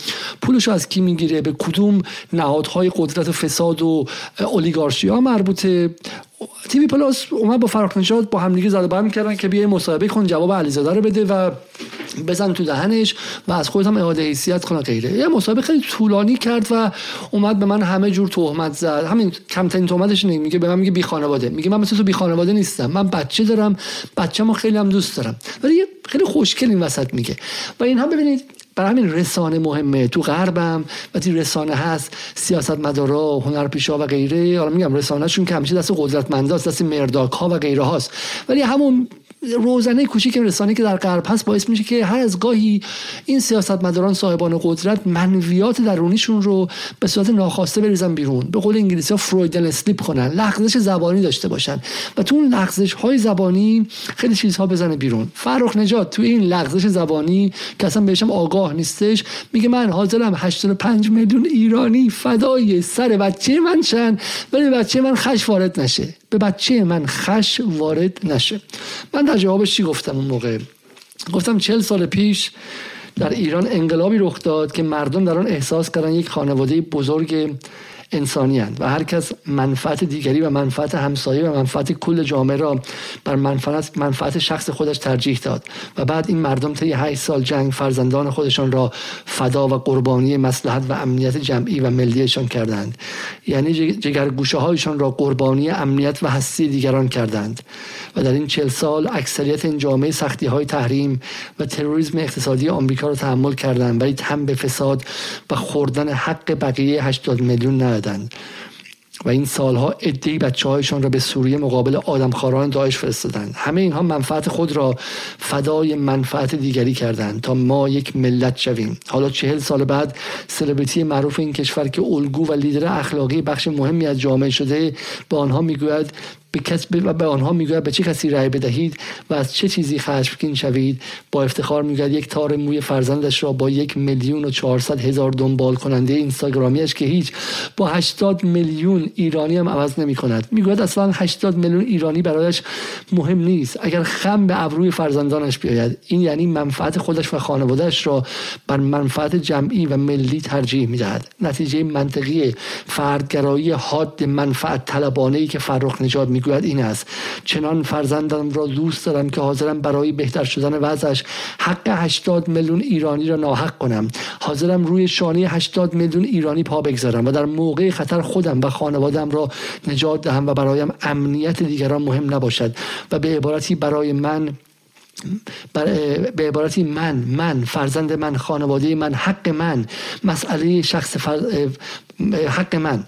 پولش از کی می‌گیره؟ به کدوم نهادهای قدرت و فساد و اولیگارشی ها مربوطه؟ تیوی پلاس اومد با فراخ نژاد با همدیگه زده بر می‌کردن که بیای مصاحبه کن جواب علیزاده رو بده و بزن تو دهنش و از خودت هم اعاده حیثیت کنه غیره. یه مصاحبه خیلی طولانی کرد و اومد به من همه جور تهمت زد. همین کمترین تهمتش اینه میگه به من میگه بی خانواده. میگه من مثل تو بی خانواده نیستم. من بچه دارم بچه ما خیلی هم دوست دارم. ولی خیلی خوشگل این وسط میگه. و اینها ببینید برای همین رسانه مهمه. تو غربم وقتی رسانه هست سیاست مدارا هنرپیشا و غیره حالا میگم رسانه چون که همیشه دست قدرتمنداست دست مرداک ها و غیره هاست ولی همون روزنه کوچیک رسانه که در غرب هست باعث میشه که هر از گاهی این سیاستمداران صاحبان قدرت منویات درونیشون رو به صورت ناخواسته بریزن بیرون. به قول انگلیسی ها فرویدن اسلیپ کنن. لغزش زبانی داشته باشن. و تو اون لغزش های زبانی خیلی چیزها بزنه بیرون. فرخ نجات تو این لغزش زبانی که اصلا بهشم آگاه نیستش میگه من حاضرم 85 میلیون ایرانی فدای سر بچه من شن ولی بچه من خش وارد نشه. به بچه من خش وارد نشه. من در جوابش چی گفتم اون موقع؟ گفتم چل سال پیش در ایران انقلابی رخ داد که مردم در آن احساس کردن یک خانواده بزرگ انسانی و هر کس منفعت دیگری و منفعت همسایه و منفعت کل جامعه را بر منفعت, منفعت شخص خودش ترجیح داد و بعد این مردم طی 8 سال جنگ فرزندان خودشان را فدا و قربانی مسلحت و امنیت جمعی و ملیشان کردند. یعنی جگرگوشه هایشان را قربانی امنیت و هستی دیگران کردند و در این چل سال اکثریت این جامعه سختی های تحریم و تروریسم اقتصادی آمریکا را تحمل کردند ولی تم به فساد و خوردن حق بقیه 80 میلیون و این سالها ادهی بچه هایشان را به سوریه مقابل آدمخواران داعش فرستادند همه اینها منفعت خود را فدای منفعت دیگری کردند تا ما یک ملت شویم. حالا چهل سال بعد سلبریتی معروف این کشور که الگو و لیدر اخلاقی بخش مهمی از جامعه شده به آنها می‌گوید به, کس به آنها می‌گوید به چه کسی رأی بدهید و از چه چیزی خشمگین شوید؟ با افتخار می‌گوید یک تار موی فرزندش را با یک میلیون و چهارصد هزار دنبال کننده اینستاگرامیش که هیچ. با 80 میلیون ایرانی هم عوض نمی کند می‌گوید اصلا 80 میلیون ایرانی برایش مهم نیست. اگر خم به ابروی فرزندانش بیاید این یعنی منفعت خودش و خانوادهش را بر منفعت جمعی و ملی ترجیح می‌دهد. نتیجه منطقی فردگرایی حاد منفعت طلبانه ای که فرخ نجات می می‌گوید این است. چنان فرزندم را دوست دارم که حاضرم برای بهتر شدن وضعش حق 80 میلیون ایرانی را ناحق کنم. حاضرم روی شانه 80 میلیون ایرانی پا بگذارم و در موقع خطر خودم و خانوادم را نجات دهم و برایم امنیت دیگران مهم نباشد و به عبارتی برای من به عبارتی من من فرزند من خانواده من حق من مسئله شخص حق من.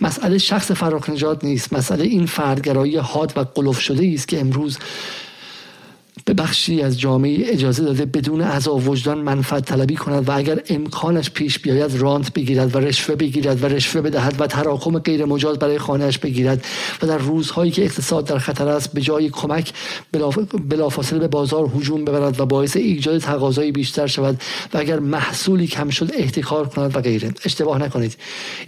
مسئله شخص فراخ نجات نیست. مسئله این فردگرایی حاد و قلوف شده است که امروز به بخشی از جامعه اجازه داده بدون عذاب وجدان منفعت طلبی کند و اگر امکانش پیش بیاید رانت بگیرد و رشوه بگیرد و رشوه بدهد و تراکم غیر مجاز برای خانهش بگیرد و در روزهایی که اقتصاد در خطر است به جای کمک بلافاصله به بازار هجوم ببرد و باعث ایجاد تقاضای بیشتر شود و اگر محصولی کم شد احتکار کند و غیره. اشتباه نکنید.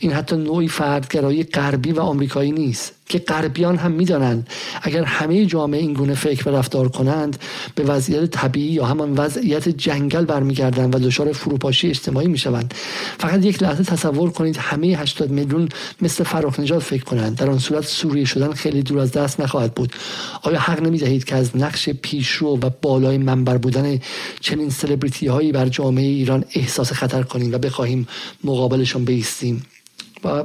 این حتی نوعی فردگرایی غربی و آمریکایی نیست. که غربیان هم می‌دانند. اگر همه جامعه این گونه فکر و رفتار کنند به وضعیت طبیعی یا همان وضعیت جنگل برمیگردند و دچار فروپاشی اجتماعی می‌شوند. فقط یک لحظه تصور کنید همه 80 میلیون مثل فراخ نجات فکر کنند. در آن صورت سوریه شدن خیلی دور از دست نخواهد بود. آیا حق نمی دهید که از نقش پیشرو و بالای منبر بودن چنین سلبریتی هایی بر جامعه ایران احساس خطر کنیم و بخواهیم مقابلشون بیستیم؟ و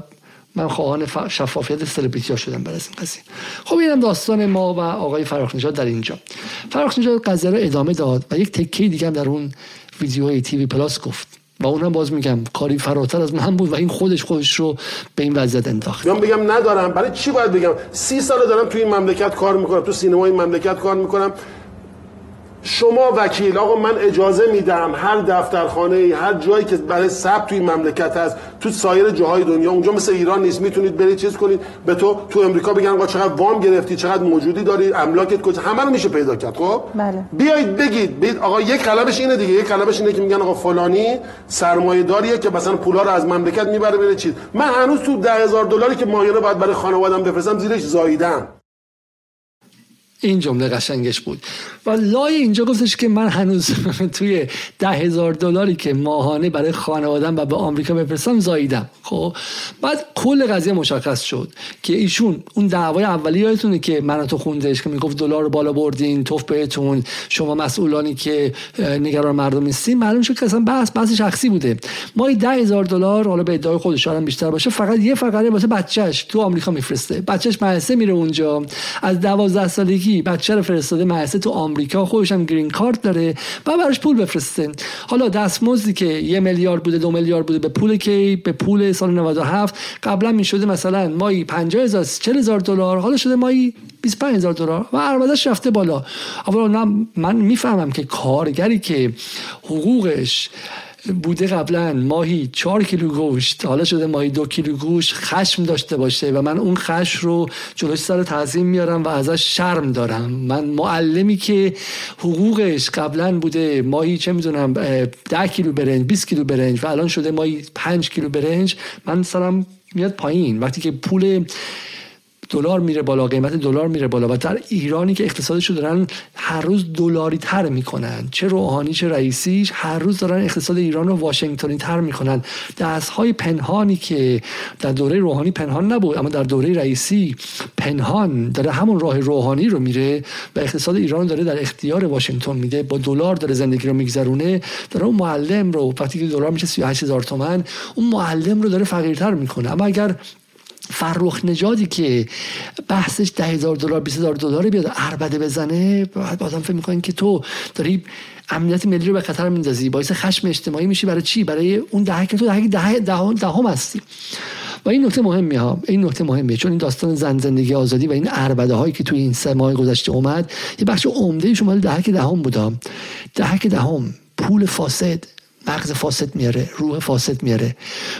من خواهان شفافیت سلبریتی ها شدم برای این قضیه. خب اینم داستان ما و آقای فراخ نژاد در اینجا. فراخ نژاد قضیه رو ادامه داد و یک تکه دیگه هم در اون ویدیوهای تیوی پلاس گفت. و اونم باز میگم کاری فراتر از من بود و این خودش خودش رو به این وضعیت انداخت. میام بگم ندارم. برای چی باید بگم؟ سی سال دارم تو این مملکت کار می‌کنم تو سینما این مملکت کار می‌کنم. شما وکیل آقا من اجازه میدم هر دفترخانه هر جایی که برای ثبت توی مملکت هست تو سایر جاهای دنیا اونجا مثل ایران نیست می‌تونید برید چیز کنید. به تو تو امریکا بگن آقا چقدر وام گرفتی چقدر موجودی داری املاکت کجا؟ همه رو میشه پیدا کرد خب؟ بله. بیایید بگید بید آقا یک قلبش اینه دیگه یک قلبش اینه که میگن آقا فلانی سرمایه داریه که مثلا پولا رو از مملکت می‌بره بره چیز. من هنوز تو ده هزار دلاری که ماهیانه باید برای خانوادم بفرستم زیرش زاییدم. این جمله قشنگش بود. و لای اینجا گفتش که من هنوز توی ده هزار دلاری که ماهانه برای خانوادم و به آمریکا بفرستم زاییدم. خب بعد کل قضیه مشخص شد که ایشون اون دعوای اولی یادتونه که من تو خوندش که می‌گفت دلار بالا بردین توف بهتون شما مسئولانی که نگران مردم نیستین. معلوم شد که اصلا بحث بحث شخصی بوده. ما ده هزار دلار حالا به ادعای خودش بیشتر باشه فقط یه فقره واسه بچهش تو آمریکا میفرسته. بچهش مدرسه میره اونجا. از 12 سالگی بچه رو فرستاده مدرسه تو آمریکا خودش هم گرین کارت داره و براش پول بفرسته. حالا دستمزدی که یه میلیارد بوده دو میلیارد بوده به پول کی؟ به پول سال 97 قبلا می‌شده مثلا مایی 50 هزار 40 هزار دلار حالا شده مایی 25 هزار دلار و اربدش رفته بالا. اولا من می‌فهمم که کارگری که حقوقش بوده قبلا ماهی چهار کیلو گوشت حالا شده ماهی دو کیلو گوشت خشم داشته باشه و من اون خشم رو جلوش سر تعظیم میارم و ازش شرم دارم. من معلمی که حقوقش قبلا بوده ماهی چه می‌دونم ده کیلو برنج 20 کیلو برنج و الان شده ماهی 5 کیلو برنج من سرم میاد پایین. وقتی که پول دلار میره بالا قیمت دلار میره بالا و در ایرانی که اقتصادش رو دارن هر روز دلاری تر می‌کنن. چه روحانی چه رئیسیش هر روز دارن اقتصاد ایران رو واشنگتنی تر می‌کنن. دست های پنهانی که در دوره روحانی پنهان نبود اما در دوره رئیسی پنهان داره همون راه روحانی رو میره و اقتصاد ایران داره در اختیار واشنگتن میده. با دلار داره زندگی رو میگذرونه. داره اون معلم رو وقتی که دلار میشه 38 هزار تومن اون معلم رو داره فقیرتر می‌کنه. اما اگر فرخ نجادی که بحثش ده هزار دلار 20 هزار دلار بیاد اربده بزنه بعد آدم فکر می‌کنن که تو داری امنیت ملی رو به خطر میندازی باعث خشم اجتماعی میشی برای چی؟ برای اون دهه که تو دهه ده دهم ده هم هستی. و این نکته مهمی ها این نکته مهمه چون این داستان زن زندگی آزادی و این اربده هایی که توی این سه ماه گذشته اومد یه بخش عمده شما دهه که دهم بودم دهه که دهم پول فاسد. مغز فاسد میاره روح فاسد میاره.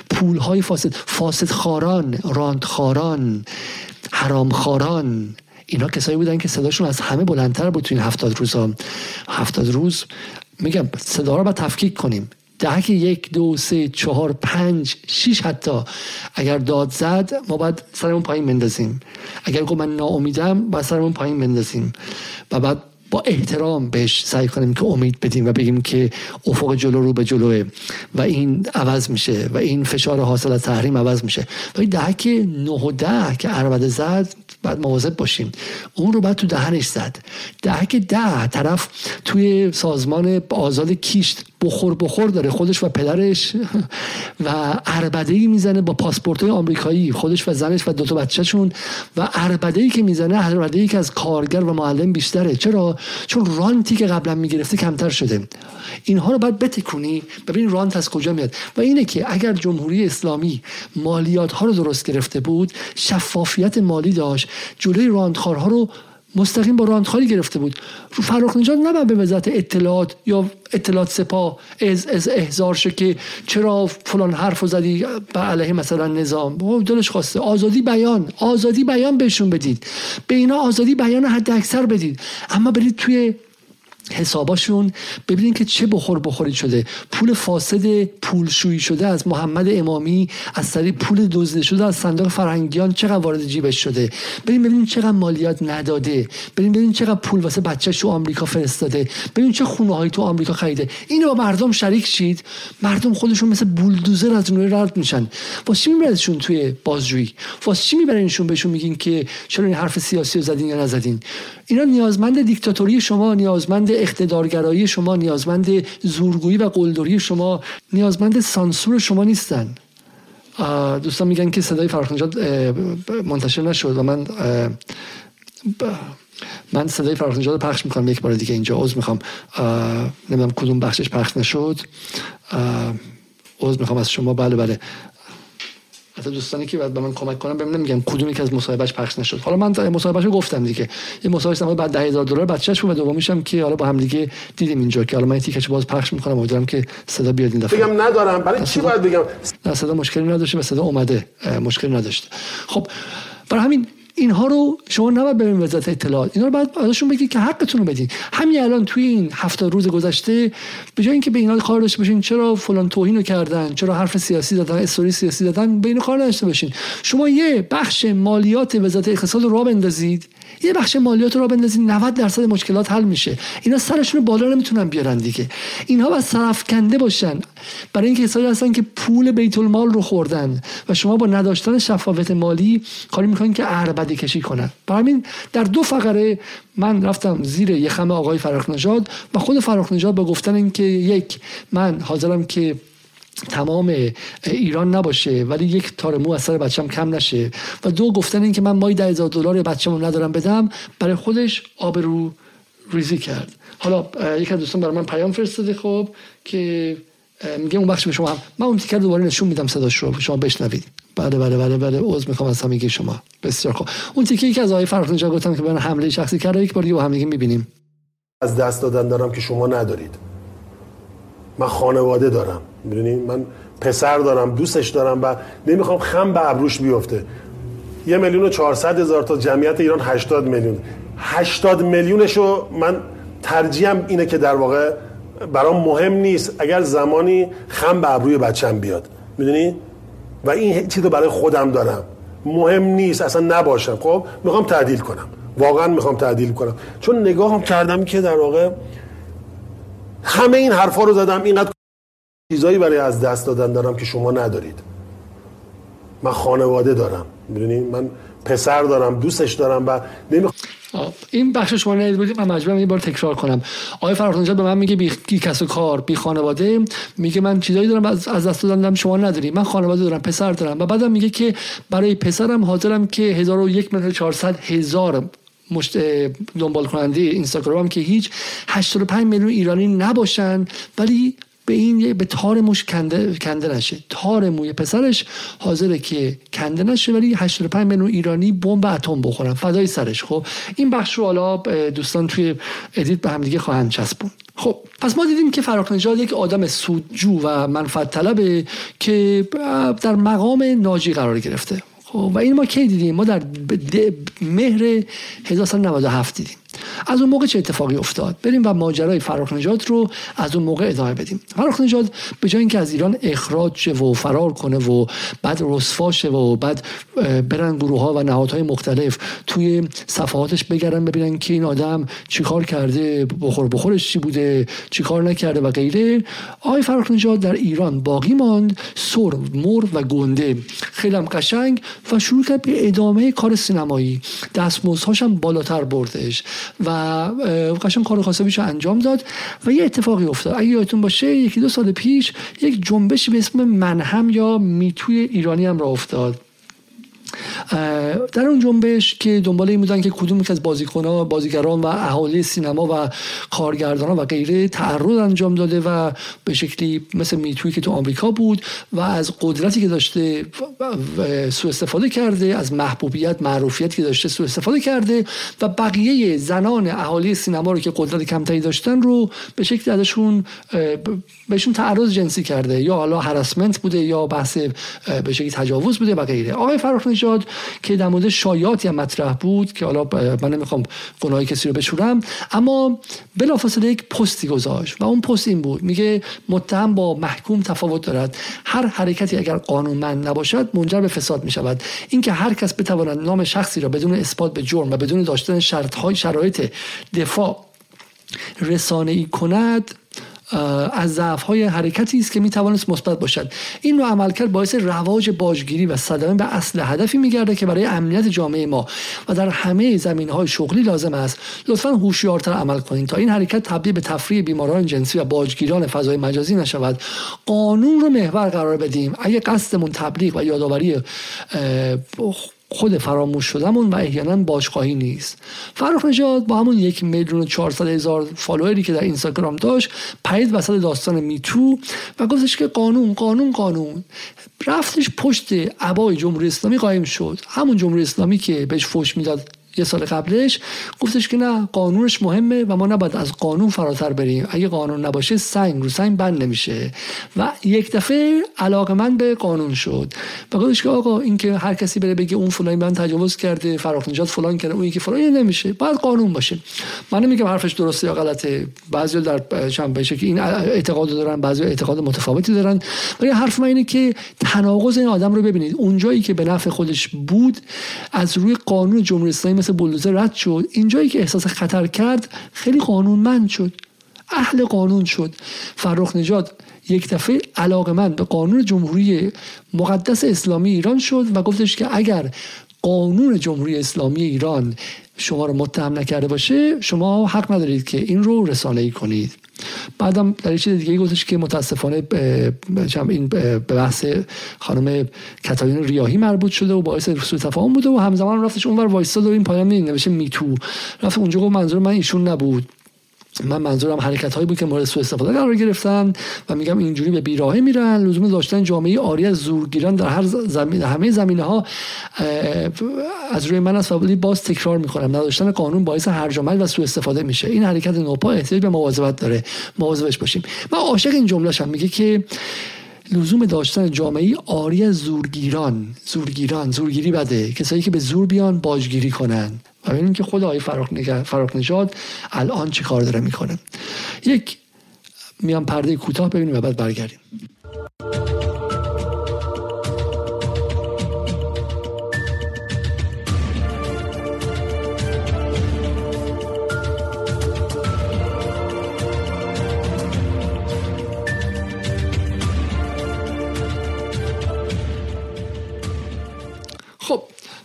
پول های فاسد فاسد خاران راند خاران حرام خاران اینا کسایی بودن که صداشون از همه بلندتر بود تو این هفتاد روز ها. هفتاد روز میگم صدا رو باید تفکیک کنیم. دهک یک دو سه چهار پنج شیش حتی. اگر داد زد ما باید سرمون پایین بندازیم. اگر گفت من ناامیدم باید سرمون پایین بندازیم. و بعد با احترام بهش سعی کنیم که امید بدیم و بگیم که افق جلو رو به جلوه و این عوض میشه و این فشار حاصل از تحریم عوض میشه. و این دهک نه و ده که عربده زد بعد مواظب باشیم. اون رو بعد تو دهنش زد. دهک ده طرف توی سازمان آزاد کیشت بخور بخور داره خودش و پدرش. و عربده می‌زنه با پاسپورت آمریکایی خودش و زنش و دو تا بچهشون. و عربده که می‌زنه عربده ای که از کارگر و معلم بیشتره. چرا؟ چون رانتی که قبلا می‌گرفته کمتر شده. اینها رو باید بتکونی. ببین رانت از کجا میاد. و اینه که اگر جمهوری اسلامی مالیات ها رو درست گرفته بود شفافیت مالی داشت. جلوی راندخارها رو مستقیم با راندخاری گرفته بود. رو فرخ نجات نباید به وزارت اطلاعات یا اطلاعات سپاه از, از احزار شه که چرا فلان حرف زدی به علیه مثلا نظام. دلش خواسته. آزادی بیان. آزادی بیان بهشون بدید. به اینا آزادی بیان حد اکثر بدید. اما برید توی حساباشون ببینید که چه بخور بخوری شده. پول فاسد پولشویی شده از محمد امامی از طریق پول دزده شده از صندوق فرهنگیان چقدر وارد جیبش شده. ببین ببین چقدر مالیات نداده. ببین ببین چقدر پول واسه بچهش تو آمریکا فرستاده. ببین چه خونه هایی تو آمریکا خریده. اینو با مردم شریک شید. مردم خودشون مثل بولدوزر از نور رد میشن. واسه چی میبردشون توی بازجویی؟ واسه چی میبرینشون بهشون میگین که چرا این حرف سیاسی رو زدین یا نزدین؟ اینا نیازمند دیکتاتوری شما نیازمند اقتدارگرایی شما نیازمند زورگویی و قلدری شما نیازمند سانسور شما نیستن. دوستان میگن که صدای فرخ منتشر نشد و من من صدای فرخ نجات پخش می‌کنم یک بار دیگه اینجا عوض می‌خوام. نمی‌دونم کدوم بخشش پخش نشد. عوض می‌خوام از شما. بله بله. حتی دوستانی که بعد به من کمک کنن بهم نمیگن کدومی که از مصاحبهش پخش نشد. حالا من مصاحبهش گفتم دیگه. این مصاحبه بعد 10000 دلار بچه‌ش بود دومیش هم که حالا با هم دیگه دیدیم اینجا که حالا من تیکش باز پخش می‌کنم. امیدوارم که صدا بیاد این دفعه. بگم ندارم برای چی باید بگم؟ نه صدا مشکلی نداشته و صدا اومده مشکلی نداشته. خب برای همین اینها رو شما نباید برین وزارت اطلاعات. اینا رو باید ازشون بگید که حقتون رو بدین. همین الان توی این هفته روز گذشته به جای اینکه به اینا کار داشته باشین چرا فلان توهین رو کردن چرا حرف سیاسی دادن استوری سیاسی دادن به اینو کار نداشته باشین. شما یه بخش مالیات وزارت اقتصاد رو را بندازید. یه بخش مالیات رو بندازید 90 درصد مشکلات حل میشه. اینا سرشون رو بالا نمی‌تونن بیارن دیگه. اینها باید سرفکنده باشن. برای اینکه کسایی هستن که پول بیت المال رو خوردن و شما با نداشتن شفافیت مالی کاری می‌کنین که اربدی کشی کنن. برای در دو فقره من رفتم زیر یه خم آقای فراخ نژاد و خود فراخ نژاد با گفتن اینکه یک من حاضرم که تمام ایران نباشه ولی یک تار مو از سر بچم کم نشه. و دو گفتن این که من مای ده هزار دلار بچه‌مو ندارم بدم برای خودش آبرو ریزی کرد. حالا یک از دوستان برای من پیام فرستاده خب که میگه اون بخش به شما هم. من اون تیکر دوباره نشون میدم صداش رو شما بشنوید. بله بله بله بله عذر می‌خوام از همه شما. بسیار خوب. اون تیکه که از آقای فرخ نژاد گفتم که من حمله شخصی کرده یک بار دیگه با هم دیگه می‌بینیم. از دست دادن دارم که شما ندارید. من خانواده دارم. می‌دونی؟ من پسر دارم دوستش دارم و نمی‌خوام خم به ابروش بیفته. یه میلیون و چهارصد هزار تا جمعیت ایران 80 میلیون. 80 میلیونشو من ترجیحم اینه که در واقع برام مهم نیست. اگر زمانی خم به ابروی بچم بیاد. می‌دونی؟ و این چیزو برای خودم دارم. مهم نیست اصلا نباشم. خب می‌خوام تعدیل کنم. واقعا می‌خوام تعدیل کنم. چون نگاهم کردم که در واقع همه این حرفا رو زدم. اینقدر چیزایی برای از دست دادن دارم که شما ندارید. من خانواده دارم. می‌دونی؟ من پسر دارم دوستش دارم و این بخش شما ندید بودید من مجبورم یه بار تکرار کنم. آقای فرخ به من میگه بی, کس و کار بی خانواده. میگه من چیزایی دارم از, از دست دادن شما نداری. من خانواده دارم پسر دارم. و بعدم میگه که برای پسرم حاضرم که 1001 میلیون 400 هزار مشت دنبال کننده اینستاگرام که هیچ. 85 میلیون ایرانی نباشن ولی به این به تار موش کنده, کنده نشه. تار موی پسرش حاضره که کنده نشه ولی 85 میلیون ایرانی بمب اتم بخورن. فدای سرش. خب این بخش رو حالا دوستان توی ادیت به هم دیگه خواهند چسبون خب پس ما دیدیم که فراخ نژاد یک آدم سودجو و منفعت طلبه که در مقام ناجی قرار گرفته. خب و این ما کی دیدیم؟ ما در مهر 1997 دیدیم. از اون موقع چه اتفاقی افتاد؟ بریم و ماجرای فرخ نجات رو از اون موقع ادامه بدیم. فرخ نجات به جای اینکه از ایران اخراج شه و فرار کنه و بعد رسوا شه و بعد برن گروه ها و نهادهای مختلف توی صفحاتش بگردن ببینن که این آدم چیکار کرده بخور بخورش چی بوده چیکار نکرده و غیره آقای فرخ نجات در ایران باقی ماند سر مر و گنده. خیلی هم قشنگ و شروع کرد به ادامه کار سینمایی. دستمزدهاش هم بالاتر بردش. و قشنگ کار خاصه انجام داد و یه اتفاقی افتاد. اگه یادتون باشه یکی دو سال پیش یک جنبشی به اسم منهم یا میتوی ایرانی هم را افتاد. در اون جنبش که دنبال این بودن که کدوم از بازیکنان بازیگران و اهالی سینما و کارگردانان و غیره تعرض انجام داده و به شکلی مثل میتوی که تو آمریکا بود و از قدرتی که داشته سوء استفاده کرده از محبوبیت معروفیت که داشته سوء استفاده کرده و بقیه زنان اهالی سینما رو که قدرت کمتری داشتن رو به شکلی ازشون بهشون تعرض جنسی کرده یا حالا هراسمنت بوده یا بحث به شکلی تجاوز بوده و غیره. آقای فراخ نژاد که در مورد شایعاتی هم مطرح بود که حالا من نمی‌خوام گناه کسی رو بشورم اما بلافاصله یک پستی گذاشت و اون پست این بود. میگه متهم با محکوم تفاوت دارد. هر حرکتی اگر قانونمند نباشد منجر به فساد می‌شود. اینکه هر کس بتواند نام شخصی را بدون اثبات به جرم و بدون داشتن شرط شرایط دفاع رسانه ای کند از ضعف های حرکتی است که می توانست مثبت باشد. این نوع عملکرد باعث رواج باجگیری و صدمه به اصل هدفی میگرده که برای امنیت جامعه ما و در همه زمین های شغلی لازم است. لطفا هوشیارتر عمل کنید. تا این حرکت تبدیل به تفریح بیماران جنسی و باجگیران فضای مجازی نشود. قانون رو محور قرار بدیم. اگه قصدمون تبلیغ و یادآوری خود فراموش شدمون و احیانا باشگاهی نیست. فرخ نژاد با همون یک میلیون و چهارصد هزار فالووری که در اینستاگرام داشت پرید وسط داستان میتو و گفتش که قانون قانون قانون. رفتش پشت عبای جمهوری اسلامی قایم شد. همون جمهوری اسلامی که بهش فوش می‌داد یه سال قبلش گفتش که نه قانونش مهمه و ما نباید از قانون فراتر بریم. اگه قانون نباشه سنگ رو سنگ بند نمیشه. و یک دفعه علاقه من به قانون شد. و گفتش که آقا اینکه هر کسی بره بگه اون فلانی من تجاوز کرده فراخ نجات فلان کرده اون یکی فلان نمیشه. باید قانون باشه. من نمیگم حرفش درسته یا غلطه. بعضی در چند که این اعتقاد دارن بعضی اعتقاد متفاوتی دارن. ولی حرف من اینه که تناقض این آدم رو ببینید. اونجایی که به نفع خودش بود از روی قانون جمهوری مثل بولدوزر رد شد. اینجایی که احساس خطر کرد خیلی قانونمند شد. اهل قانون شد. فرخ نجات یک دفعه علاقه من به قانون جمهوری مقدس اسلامی ایران شد و گفتش که اگر قانون جمهوری اسلامی ایران شما رو متهم نکرده باشه شما حق ندارید که این رو رسانه ای کنید. بعدم در چیز دیگه گفتش که متاسفانه این به بحث خانم کتالین ریاهی مربوط شده و باعث سوء تفاهم بوده و همزمان رفتش اونور وایستاد و این پایان نوشته میتو. رفت اونجا گفت منظور من ایشون نبود. من منظورم حرکت هایی بود که مورد سوء استفاده قرار گرفتن و میگم اینجوری به بیراهه میرن. لزوم داشتن جامعه آری از زورگیران در هر زمین همه زمینه ها از روی من است و باز تکرار می‌کنم. نداشتن قانون باعث هرج و و سوء استفاده میشه. این حرکت نوپا احتیاج به مواظبت داره. مواظبش باشیم. من عاشق این جمله هم. میگه که لزوم داشتن جامعه آری از زورگیران زورگیران زورگیری بده. کسایی که به زور بیان باجگیری کنن. و ببینیم که خود آقای فراخ نژاد الان چی کار داره می‌کنه؟ یک میان پرده کوتاه ببینیم و بعد برگردیم.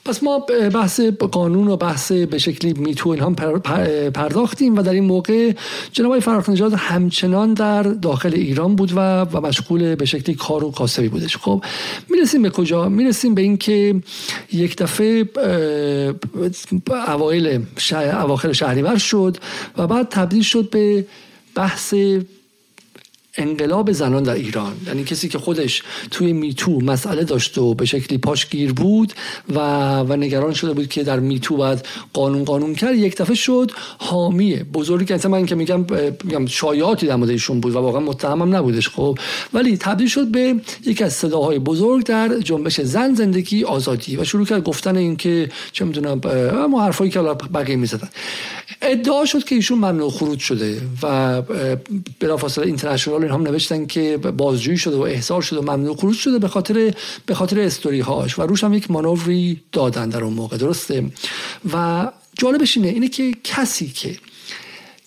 پس ما بحث قانون و بحث به شکلی میتو اینها پرداختیم و در این موقع جناب آقای فرخ همچنان در داخل ایران بود و و مشغول به شکلی کار و کاسبی بودش. خب می‌رسیم به کجا؟ می‌رسیم به اینکه یک دفعه اوایل اواخر شهریور شد و بعد تبدیل شد به بحث انقلاب زنان در ایران یعنی کسی که خودش توی میتو مسئله داشت و به شکلی پاشگیر بود و, و نگران شده بود که در میتو باید قانون قانون کرد یک دفعه شد حامی بزرگی که من که میگم میگم شایعاتی در موردشون بود و واقعا متهمم نبودش خب. ولی تبدیل شد به یکی از صداهای بزرگ در جنبش زن زندگی آزادی و شروع کرد گفتن اینکه چه می‌دونم ما حرفایی که بقیه می‌زدن. ادعا شد که ایشون ممنوع خروج شده و بلافاصله اینترنشنال هم نوشتن که بازجویی شده و احضار شده و ممنوع خروج شده به خاطر به خاطر استوری هاش و روش هم یک مانوری دادن در اون موقع. درسته؟ و جالبش اینه اینه که کسی که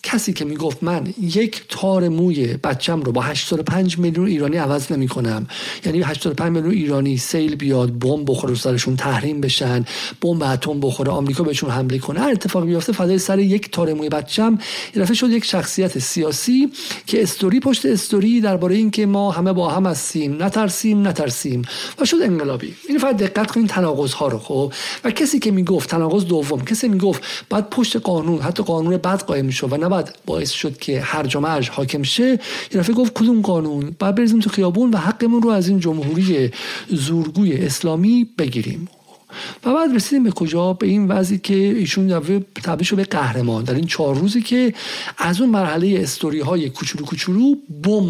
کسی که می‌گفت من یک تار موی بچم رو با 85 میلیون ایرانی عوض نمی کنم یعنی 85 میلیون ایرانی سیل بیاد بمب بخوره سرشون تحریم بشن بمب اتم بخوره آمریکا بهشون حمله کنه. هر اتفاقی بیفته فدای سر یک تار موی بچم رفته شد یک شخصیت سیاسی که استوری پشت استوری درباره اینکه ما همه با هم هستیم. نترسیم نترسیم. و شد انقلابی. این فقط دقت کنین تناقض ها رو خب؟ و کسی که می‌گفت تناقض دوم کسی می‌گفت بعد پشت قانون حتی قانون بد قائم می‌شد و نباید باعث شد که هر مرج حاکم شه یه گفت کدوم قانون؟ بعد بریزیم تو خیابون و حقمون رو از این جمهوری زورگوی اسلامی بگیریم. و بعد رسیدیم به کجا؟ به این وضعی که ایشون تبدیل شد به قهرمان. در این چهار روزی که از اون مرحله استوری های کوچولو کوچولو بم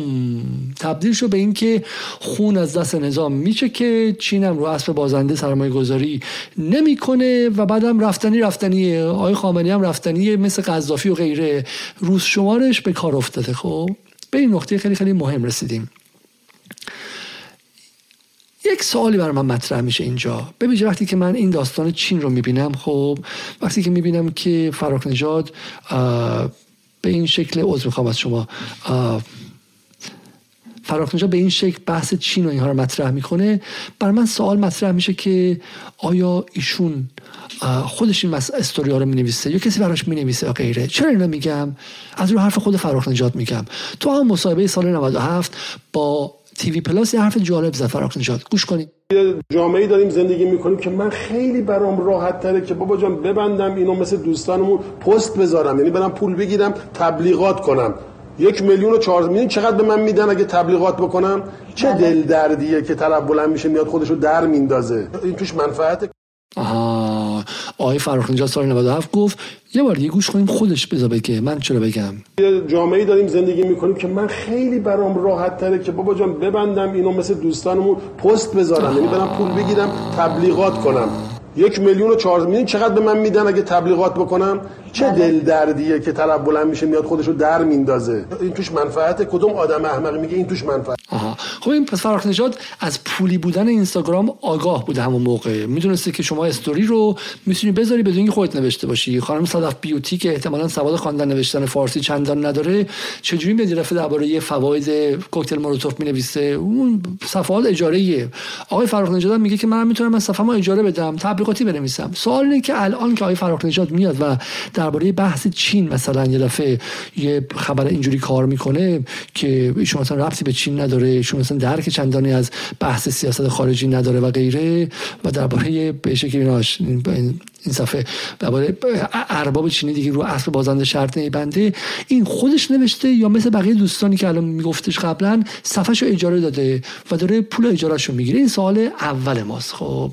تبدیل شد به اینکه خون از دست نظام میشه که چین هم رو اسب بازنده سرمایه گذاری نمی‌کنه و بعدم رفتنی رفتنی آقای خامنه‌ای هم رفتنی مثل قذافی و غیره. روز شمارش به کار افتاده. خب به این نقطه خیلی خیلی مهم رسیدیم. یک سوالی بر من مطرح میشه اینجا. ببینید وقتی که من این داستان چین رو می‌بینم خب وقتی که می‌بینم که فراخ نژاد به این شکل عذر می‌خوام از شما. فراخ به این شکل بحث چین و اینها رو مطرح می‌کنه. بر من سوال مطرح میشه که آیا ایشون خودش این استوریا رو می‌نویسه یا کسی براش می‌نویسه یا غیره؟ چرا اینو میگم؟ از رو حرف خود فراخ نجات میگم. تو هم مصاحبه سال 97 با تیوی پلاس یه حرف جالب زد. فراخ نجات گوش کنید. یه جامعه داریم زندگی می‌کنیم که من خیلی برام راحت تره که بابا جان ببندم اینو مثل دوستانمون پست بذارم. یعنی برم پول بگیرم تبلیغات کنم. یک میلیون و چهار میلیون چقدر به من میدن اگه تبلیغات بکنم؟ چه بله. دل دردیه که طرف بلند میشه میاد خودشو در میندازه. این توش منفعت آها. آقای فرخ نژاد سال 97 گفت یه بار دیگه گوش کنیم خودش بذار بگه. من چرا بگم؟ یه جامعه داریم زندگی می‌کنیم که من خیلی برام راحت تره که بابا جان ببندم اینو مثل دوستانمون پست بذارم. یعنی برم پول بگیرم تبلیغات کنم. یک میلیون و چهار میلیون چقدر به من میدن اگه تبلیغات بکنم؟ چه بله. دل دردیه که طرف بلند میشه میاد خودشو در میندازه؟ این توش منفعت کدوم آدم احمقی میگه این توش منفعت. آها. خب این پس فرخ نژاد از پولی بودن اینستاگرام آگاه بوده همون موقع. می‌دونسته که شما استوری رو می‌تونی بذاری بدون اینکه خودت نوشته باشی. خانم صدف بیوتی که احتمالاً سواد خواندن نوشتن فارسی چندان نداره چجوری میاد دفعه درباره فواید کوکتل مولوتوف می‌نویسه؟ اون صفحات اجاره آقای فرخ نژاد میگه که من می‌تونم از صفحه‌مو اجاره بدم تبلیغاتی بنویسم. سوال اینه که الان که آقای فرخ نژاد میاد و درباره بحث چین. مثلا یه دفعه یه خبر اینجوری کار می‌کنه که ایشون مثلا ربطی به چین نداره. ایشون مثلا درک چندانی از بحث سیاست خارجی نداره و غیره. و درباره به شکلی ایناش این صفحه درباره ارباب چینی دیگه رو اسب بازنده شرط بنده این خودش نوشته یا مثل بقیه دوستانی که الان میگفتش قبلا صفحهشو اجاره داده و داره پول اجارهشو می‌گیره. این سوال اول ماست. خب.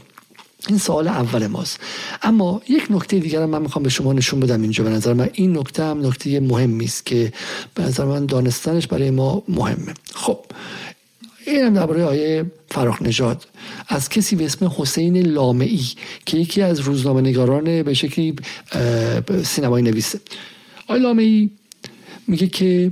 این سوال اول ماست. اما یک نکته دیگر من می‌خوام به شما نشون بدم اینجا. به نظر من این نکته هم نکته مهمی است که به نظر من دانستنش برای ما مهمه. خب این هم درباره آیه فراخ نژاد. از کسی به اسم حسین لامعی که یکی از روزنامه نگاران به شکلی سینمایی نویسه آیه لامعی میگه که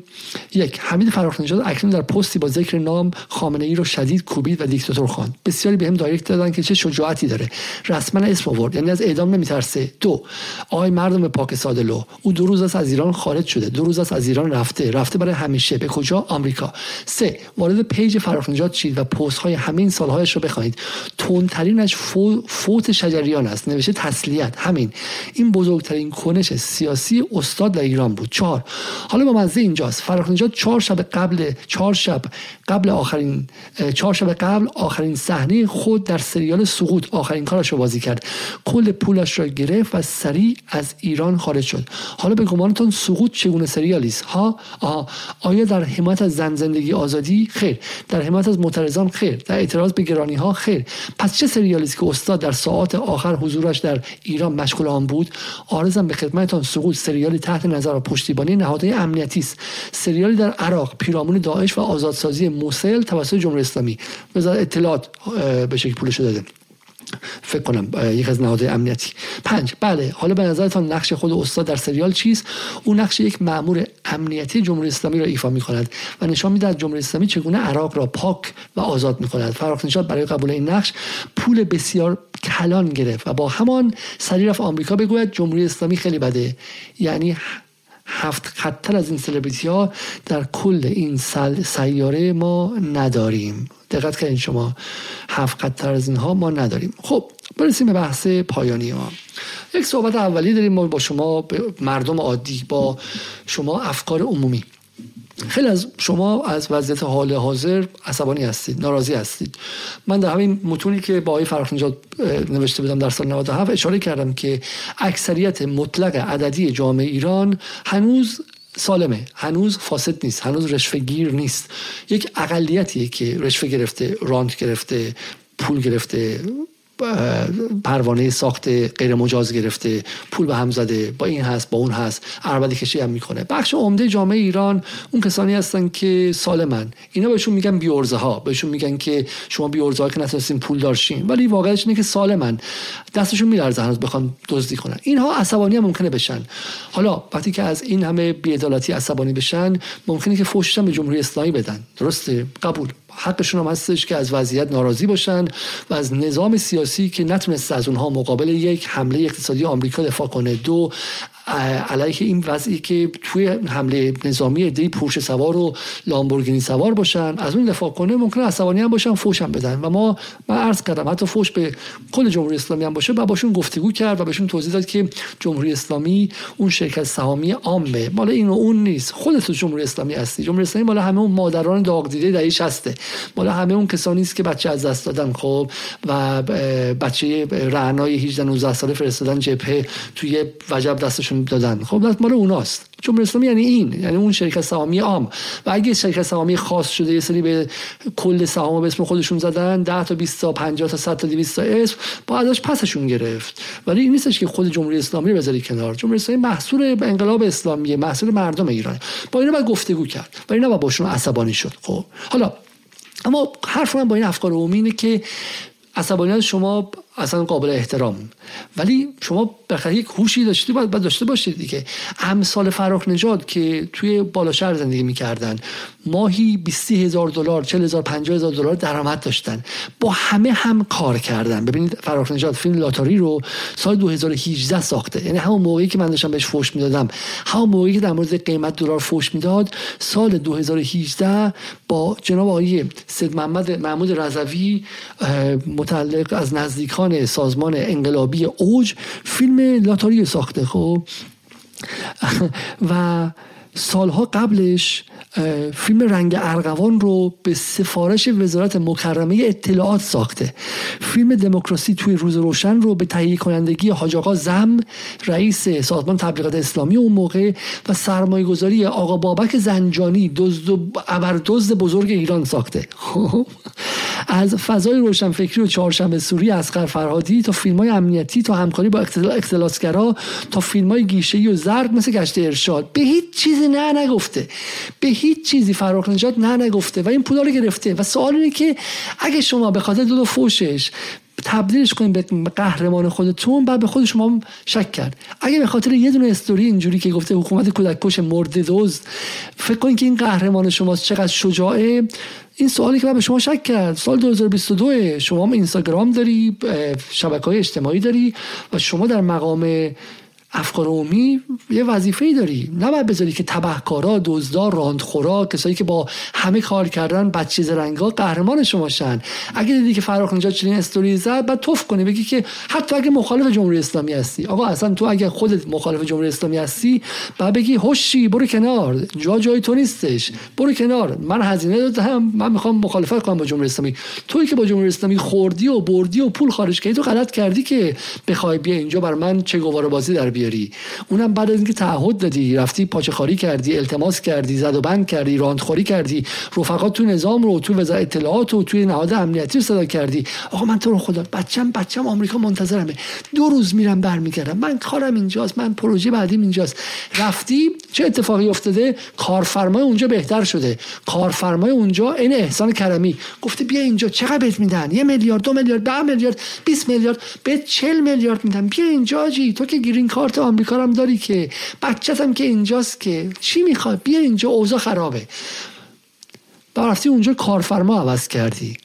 یک حمید فرخ نژاد اکنون در پستی با ذکر نام خامنه ای رو شدید کوبید و دیکتاتور خواند. بسیاری بهم به direct دادن که چه شجاعتی داره. رسما اسم آورد یعنی از اعدام نمیترسه. دو آقای مردم پاک ساده لوح او دو روز است از ایران خارج شده. دو روز است از ایران رفته. رفته برای همیشه. به کجا؟ آمریکا. سه وارد page فرخ نژاد شید و پست های همین سالهایش رو بخوانید تندترینش فو... فوت شجریان است. نوشته تسلیت. همین. این بزرگترین کنش سیاسی استاد در ایران بود. چهار حالا با مزه اینجاست. فراخ نژاد چهار شب قبل چهار شب قبل آخرین چهار شب قبل آخرین صحنه خود در سریال سقوط آخرین کارش رو بازی کرد. کل پولش را گرفت و سریع از ایران خارج شد. حالا به گمانتون سقوط چگونه سریالی است؟ ها؟ آها. آیا در حمایت از زن زندگی آزادی؟ خیر. در حمایت از معترضان؟ خیر. در اعتراض به گرانی ها خیر. پس چه سریالی است که استاد در ساعات آخر حضورش در ایران مشغول آن بود؟ آرزم به خدمتتان سقوط سریالی تحت نظر و پشتیبانی نهادهای امنیتی است. سریالی در عراق پیرامون داعش و آزادسازی موسل توسط جمهوری اسلامی. وزارت اطلاعات به شکل پولش داده. فکر کنم یک از نهادهای امنیتی. پنج بله حالا به نظرتان نقش خود استاد در سریال چیست؟ او نقش یک مامور امنیتی جمهوری اسلامی را ایفا می کند و نشان میده از جمهوری اسلامی چگونه عراق را پاک و آزاد می کند فراخ نژاد برای قبول این نقش پول بسیار کلان گرفت و با همان سری رفت آمریکا بگوید جمهوری اسلامی خیلی بده. یعنی هفت خطر از این سلبریتی ها در کل این سل سیاره ما نداریم. دقت کردین شما هفت خطر از اینها ما نداریم. خب برسیم به بحث پایانی ما. یک صحبت اولی داریم ما با شما مردم عادی با شما افکار عمومی. خیلی از شما از وضعیت حال حاضر عصبانی هستید ناراضی هستید. من در همین متونی که با آقای فرخ نژاد نوشته بودم در سال 97 اشاره کردم که اکثریت مطلق عددی جامعه ایران هنوز سالمه هنوز فاسد نیست هنوز رشوهگیر نیست. یک اقلیتیه که رشوه گرفته رانت گرفته پول گرفته پروانه ساخت غیر مجاز گرفته پول به هم زده با این هست با اون هست عربده کشی هم می‌کنه. بخش عمده جامعه ایران اون کسانی هستن که سالمن اینا بهشون میگن بیورزه ها بهشون میگن که شما بیورزه ها که نتونستین پول دارشین. ولی واقعش اینه که سالمن دستشون میلرزه هنوز بخوان دزدی کنن. اینها عصبانی هم ممکنه بشن. حالا وقتی که از این همه بیعدالتی عصبانی بشن ممکنه که فوشش به جمهوری اسلامی بدن. درسته؟ قبول. حقشون هم هستش که از وضعیت ناراضی باشن و از نظام سیاسی که نتونست از اونها مقابل یک حمله اقتصادی آمریکا دفاع کنه. دو علیه این وضعی که توی حمله نظامی عده پورش سوار و لامبورگینی سوار باشن از اون دفاع کنه ممکنه عصبانی هم باشن فوش هم بدن. و ما من عرض کردم حتی فوش به کل جمهوری اسلامی هم باشه و باشون گفتگو کرد و بهشون توضیح داد که جمهوری اسلامی اون شرکت سهامی عامه. مال این و اون نیست. خودت جمهوری اسلامی هستی. جمهوری اسلامی مال همه اون مادران داغ دیده دهه 60 مال همه اون کسانی است که بچه از دست دادن خب؟ و بچه رعنای 18 19 ساله فرستادن جبهه توی وجب دستشون دادن. خب مال اوناست. جمهوری اسلامی یعنی این یعنی اون شرکت سهامی عام. و اگه شرکت سهامی خاص شده یه سری به کل سهام به اسم خودشون زدن 10 تا 20 تا 50 تا 100 تا 200 تا اسم با ازش پسشون گرفت. ولی این نیستش که خود جمهوری اسلامی بذاری کنار. جمهوری اسلامی محصول انقلاب اسلامی محصول مردم ایران با اینا باید گفتگو کرد. و اینا با باشون عصبانی شد. خب حالا اما حرف من با این افکار عمومی که عصبانیت شما اصلا قابل احترام. ولی شما بخاطر یک هوشی داشتی باید, داشته باشید دیگه. امثال فراخ نژاد که توی بالا شهر زندگی می‌کردن ماهی 20 هزار دلار 40 هزار 50 هزار دلار درآمد داشتن. با همه هم کار کردن. ببینید فراخ نژاد فیلم لاتاری رو سال 2018 ساخته. یعنی همون موقعی که من داشتم بهش فوش می‌دادم. همون موقعی که در مورد قیمت دلار فوش می‌داد سال 2018 با جناب آقای سید محمد محمود رضوی متعلق از نزدیکان سازمان انقلابی اوج فیلم لاتاری ساخته خب؟ و سالها قبلش فیلم رنگ ارغوان رو به سفارش وزارت مکرمه اطلاعات ساخته. فیلم دموکراسی توی روز روشن رو به تهیه کنندگی حاج آقا زم رئیس سازمان تبلیغات اسلامی اون موقع و سرمایه گذاری آقا بابک زنجانی دزد و دزد بزرگ ایران ساخته. خب؟ از فضای روشنفکری و چهارشنبه سوری اسقر فرهادی تا فیلم های امنیتی تا همکاری با اختلاسگرا تا فیلم های گیشه و زرد مثل گشت ارشاد. به هیچ چیزی نه نگفته. به هیچ چیزی فراخ نجات نه نگفته و این پولا رو گرفته. و سوال اینه که اگه شما به خاطر دو, دو فوشش تبدیلش کنیم به قهرمان خودتون بعد به خود شما شک کرد. اگه به خاطر یه دونه استوری اینجوری که گفته حکومت کودک کش مرد دوز فکر کنید که این قهرمان شماست چقدر شجاعه. این سوالی که من به شما شک کرد سال 2022 شما هم اینستاگرام داری شبکه های اجتماعی داری و شما در مقام افکار عمومی یه وظیفه ای داری. نباید بذاری که تبهکارا دزدا راندخورا کسایی که با همه کار کردن بچه زرنگا قهرمان شما شن. اگه دیدی که فراخ نجات چنین استوری زد بعد توف کنی بگی که حتی اگه مخالف جمهوری اسلامی هستی. آقا اصلا تو اگه خودت مخالف جمهوری اسلامی هستی بعد بگی هوشی برو کنار. جا جای تو نیستش. برو کنار. من هزینه دادم. من می‌خوام مخالفت کنم با جمهوری اسلامی. توی که با جمهوری اسلامی خوردی و بردی و پول خارج کردی تو غلط کردی که بخوای بیا اینجا بر من چه گوار بازی در بیا بیاری. اونم بعد از اینکه تعهد دادی رفتی پاچه خاری کردی التماس کردی زد و بند کردی راندخوری کردی. رفقات تو نظام رو تو وزارت اطلاعات و توی نهاد امنیتی صدا کردی. آقا من تو رو خدا بچم بچم آمریکا منتظرمه. دو روز میرم برمیگردم. من کارم اینجاست من پروژه بعدیم اینجاست. رفتی چه اتفاقی افتاده؟ کارفرمای اونجا بهتر شده. کارفرمای اونجا این احسان کرمی. گفته بیا اینجا چقدر بهت میدن؟ یه میلیارد دو میلیارد ده میلیارد 20 میلیارد. به 40 میلیارد میدن. بیا اینجا جی تو که گرین کارت. کارت آمریکا هم داری که بچت هم که اینجاست که چی می‌خواد؟ بیا اینجا اوضاع خرابه. با رفتی اونجا کارفرما عوض کردی.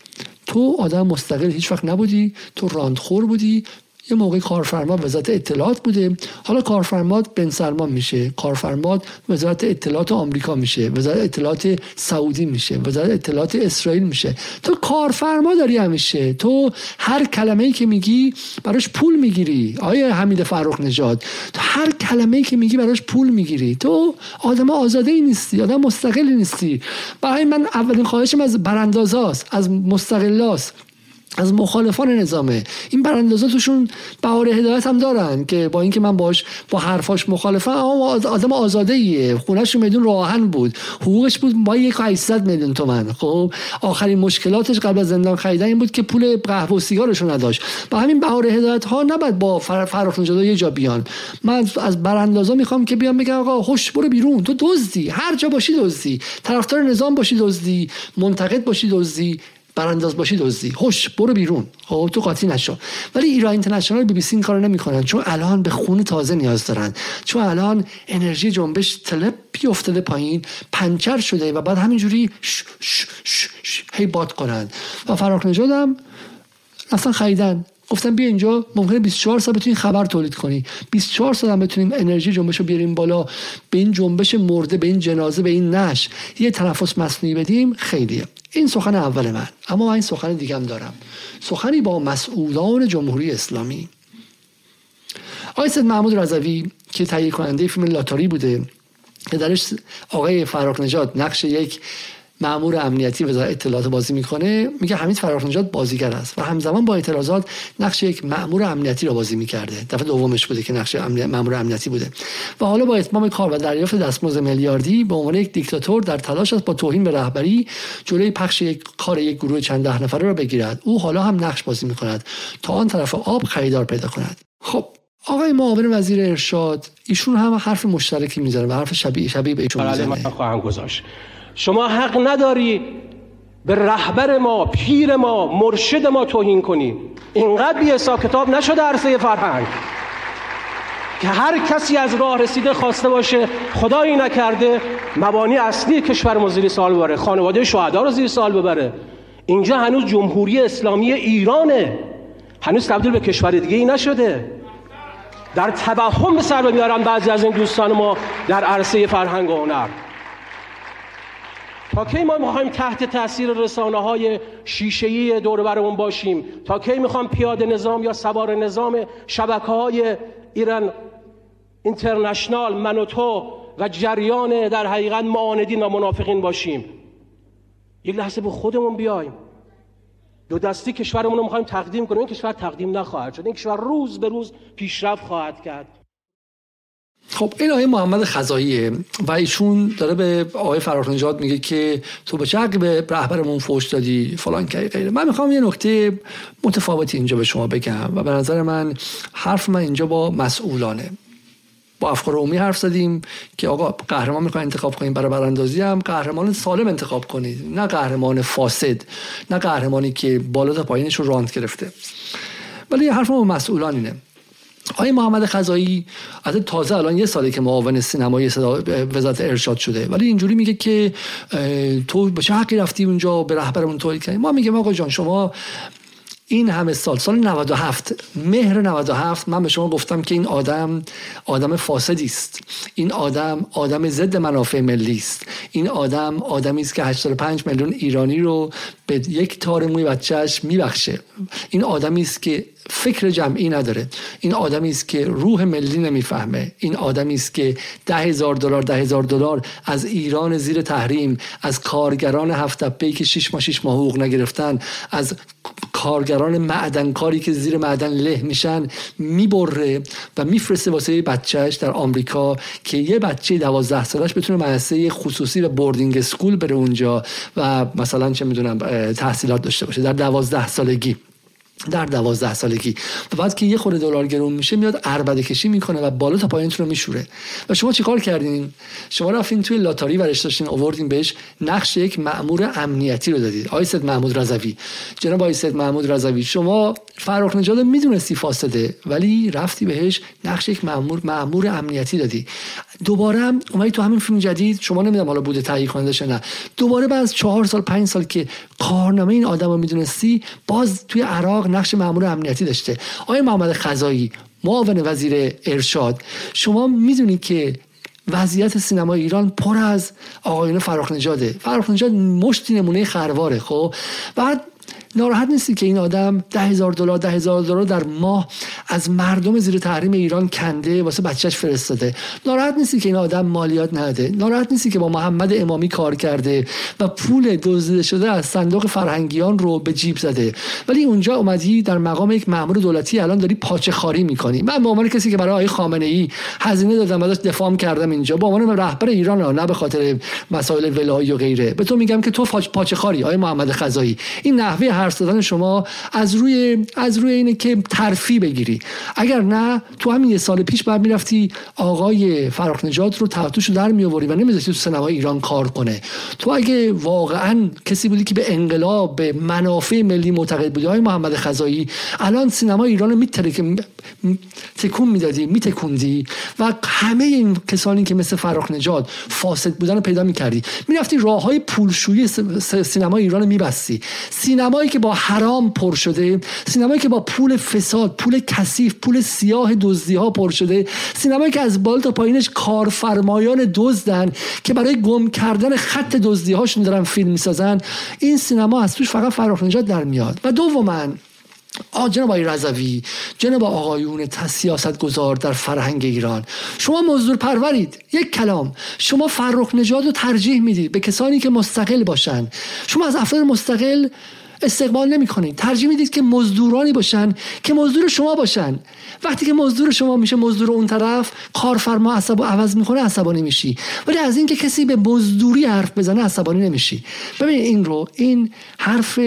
تو آدم مستقل هیچ وقت نبودی تو راندخور بودی یه موقع کارفرما وزارت اطلاعات بوده. حالا کارفرما بن سلمان میشه. کارفرما وزارت اطلاعات آمریکا میشه. وزارت اطلاعات سعودی میشه. وزارت اطلاعات اسرائیل میشه. تو کارفرما داری همیشه. تو هر کلمه ای که میگی براش پول می‌گیری. آیا حمید فرخ نژاد. تو هر کلمه ای که میگی براش پول می‌گیری. تو آدم آزاده نیستی. آدم مستقلی نیستی. برای من اولین خواهشم از براندازاست از مستقلاست. از مخالفان نظامه. این براندازا توشون بهار هدایت هم دارن که با اینکه من باش با حرفاش مخالفم اما آدم آزاده ایه خونش میدون راهن بود. حقوقش بود با یک 800 میلیون تومن خب آخرین مشکلاتش قبل از زندان خریدن این بود که پول قهوه و سیگارش نداشت. با همین بهار هدایت ها نباید با فرخ نژاد یه جا بیان. من از براندازا می‌خوام که بیان بگم آقا خوش برو بیرون. تو دزدی. هر جا باشی دزدی. طرفدار نظام باشی دزدی. منتقد باشی دزدی. برانداز باشی دزدی. خوش برو بیرون. خب تو قاطی نشو. ولی ایران اینترنشنال بی بی سی این کارو نمی‌کنن. چون الان به خون تازه نیاز دارن. چون الان انرژی جنبش تلپی افتاده پایین پنچر شده و بعد همینجوری هی باد کنن. و فراخ نجادم اصلا خریدن. گفتن بیا اینجا ممکنه 24 ساعت بتونی خبر تولید کنی. 24 ساعت هم بتونیم انرژی جنبش رو بیاریم بالا. به این جنبش مرده به این جنازه به این نش. یه تنفس مصنوعی بدیم خیلیه. این سخن اول من اما من این سخن دیگه هم دارم. سخنی با مسئولان جمهوری اسلامی. آقای محمود رضوی که تهیه کننده فیلم لاتاری بوده که درش آقای فراخ نجات نقش یک مامور امنیتی وزارت اطلاعات بازی می‌کنه میگه حمید فراخ نجات بازیگر است و همزمان با اعتراضات نقش یک مامور امنیتی را بازی می‌کرده. دفعه دومش بوده که نقش مامور امنیتی بوده. و حالا با اتمام کار و دریافت دستمزد میلیاردی به عنوان یک دیکتاتور در تلاش است با توهین به رهبری جلوی پخش یک کار یک گروه چند ده نفره را بگیرد. او حالا هم نقش بازی می‌کند تا آن طرف آب خریدار پیدا کند. خب آقای معاون وزیر ارشاد ایشون هم حرف مشترکی می‌ذاره و حرف شبیه شبیه به ایشون می‌زنه. خواهم گذاشت. شما حق نداری به رهبر ما پیر ما مرشد ما توهین کنی. اینقدر بی کتاب نشده عرصه فرهنگ. که هر کسی از راه رسیده خواسته باشه خدایی نکرده مبانی اصلی کشور ما زیر سال ببره خانواده شهدا رو زیر سال ببره. اینجا هنوز جمهوری اسلامی ایرانه. هنوز تبدیل به کشور دیگه ای نشده. در توهم به سر میارن بعضی از این دوستان ما در عرصه فرهنگ و هنر. تا کی ما می‌خوایم تحت تاثیر رسانه های شیشه‌ای دور برمون باشیم؟ تا کی می‌خوام پیاده نظام یا سوار نظام شبکه های ایران اینترنشنال من و تو و جریان در حقیقت معاندین و منافقین باشیم؟ یک لحظه به خودمون بیایم. دو دستی کشورمون رو می‌خوایم تقدیم کنیم. این کشور تقدیم نخواهد شد. این کشور روز به روز پیشرفت خواهد کرد. خب این آقای محمد خزاییه و ایشون داره به آقای فرارنجاد میگه که تو به چه به رهبرمون فوش دادی فلان که غیره. من می‌خوام یه نکته متفاوتی اینجا به شما بگم و به نظر من حرف من اینجا با مسئولانه. با افکار عمومی حرف زدیم که آقا قهرمان می‌خواین انتخاب کنیم برای براندازی هم قهرمان سالم انتخاب کنید نه قهرمان فاسد نه قهرمانی که بالا تا پایینش رو راند گرفته. ولی حرف ما مسئولان اینه. آقای محمد خزایی از تازه الان یه ساله که معاون سینمایی وزارت ارشاد شده. ولی اینجوری میگه که تو به چه حقی رفتی اونجا به رهبرمون تولید کردی؟ ما میگیم آقا جان شما این همه سال سال 97 مهر 97 من به شما گفتم که این آدم آدم فاسدی است. این آدم آدم ضد منافع ملی است. این آدم آدمی است که 85 میلیون ایرانی رو به یک تار موی بچهش میبخشه. این آدمی است که فکر جمعی نداره. این آدمی است که روح ملی نمی‌فهمه. این آدمی است که ده هزار دلار ده هزار دلار از ایران زیر تحریم از کارگران هفت که شش ماه شش ماه حقوق نگرفتن از کارگران معدنکاری که زیر معدن له میشن می‌بره و میفرسته واسه بچهش در آمریکا که یه بچه دوازده سالش بتونه مدرسه خصوصی و boarding school بره اونجا و مثلا چه می‌دونم تحصیلات داشته باشه. در دوازده سالگی. در دوازده سالگی. و بعد که یه خورده دلار گرون میشه میاد عربده کشی می‌کنه و بالا تا پایینتون رو میشوره. و شما چیکار کردین؟ شما رفتین توی لاتاری ورش داشتین آوردین بهش نقش یک مأمور امنیتی رو دادید آقای سید محمود رضوی. جناب آقای سید محمود رضوی شما فرخ نژاد می‌دونستی فاسده ولی رفتی بهش نقش یک مأمور مأمور امنیتی دادی. دوباره هم اومدی تو همین فیلم جدید شما نمی‌دونم حالا بوده تهیه کننده نه. دوباره بعد از چهار سال پنج سال که کارنامه این آدم رو می‌دونستی باز توی عراق نقش مامور امنیتی داشته. آقای محمد خزایی معاون وزیر ارشاد شما می‌دونید که وضعیت سینما ایران پر از آقایون فراخ نجاده فراخ نجاد مشتی نمونه خرواره خب؟ بعد ناراحت نیستی که این آدم ده هزار دلار ده هزار دلار در ماه از مردم زیر تحریم ایران کنده واسه بچهش فرستاده. ناراحت نیستی که این آدم مالیات نده. ناراحت نیستی که با محمد امامی کار کرده و پول دزدیده شده از صندوق فرهنگیان رو به جیب زده. ولی اونجا اومدی در مقام یک مامور دولتی الان داری پاچه خاری می‌کنی. من به عنوان کسی که برای آقای خامنه ای هزینه دادم ازش دفاع کردم اینجا به عنوان رهبر ایران نه به خاطر مسائل ولایی و غیره. به تو میگم که تو پاچه خاری آقای محمد خزایی این نحوه حرف زدن شما از روی از روی اینه که ترفی بگیری. اگر نه تو همین یه سال پیش بعد می‌رفتی آقای فراخ نجات رو تحتوش رو در میآوری و نمیذاشتی تو سینما ایران کار کنه. تو اگه واقعا کسی بودی که به انقلاب به منافع ملی معتقد بودی های محمد خزایی الان سینما ایران میتره که تکون می‌دادی میتکوندی و همه این کسانی که مثل فراخ نجات فاسد بودن رو پیدا می‌کردی. می‌رفتی راه های پولشویی سینما ایران رو میبستی. سینمایی که با حرام پر شده سینمایی که با پول فساد پول کثیف پول سیاه دزدی ها پر شده سینمایی که از بالا تا پایینش کارفرمایان دزدن که برای گم کردن خط دزدی هاشون دارن فیلم می‌سازن این سینما از توش فقط فراخ نجات در میاد. و دوما جناب آقای رضوی جناب آقایون سیاست گذار در فرهنگ ایران. شما مزدور پرورید. یک کلام. شما فرخ نجات رو ترجیح می‌دید به کسانی که مستقل باشن. شما از افراد مستقل استقبال نمی کنید ترجیح می‌دید که مزدورانی باشن که مزدور شما باشن. وقتی که مزدور شما میشه مزدور اون طرف کارفرما عصب عوض می‌کنه عصبانی میشی. ولی از اینکه کسی به مزدوری حرف بزنه عصبانی نمیشی. ببینید این رو این حرف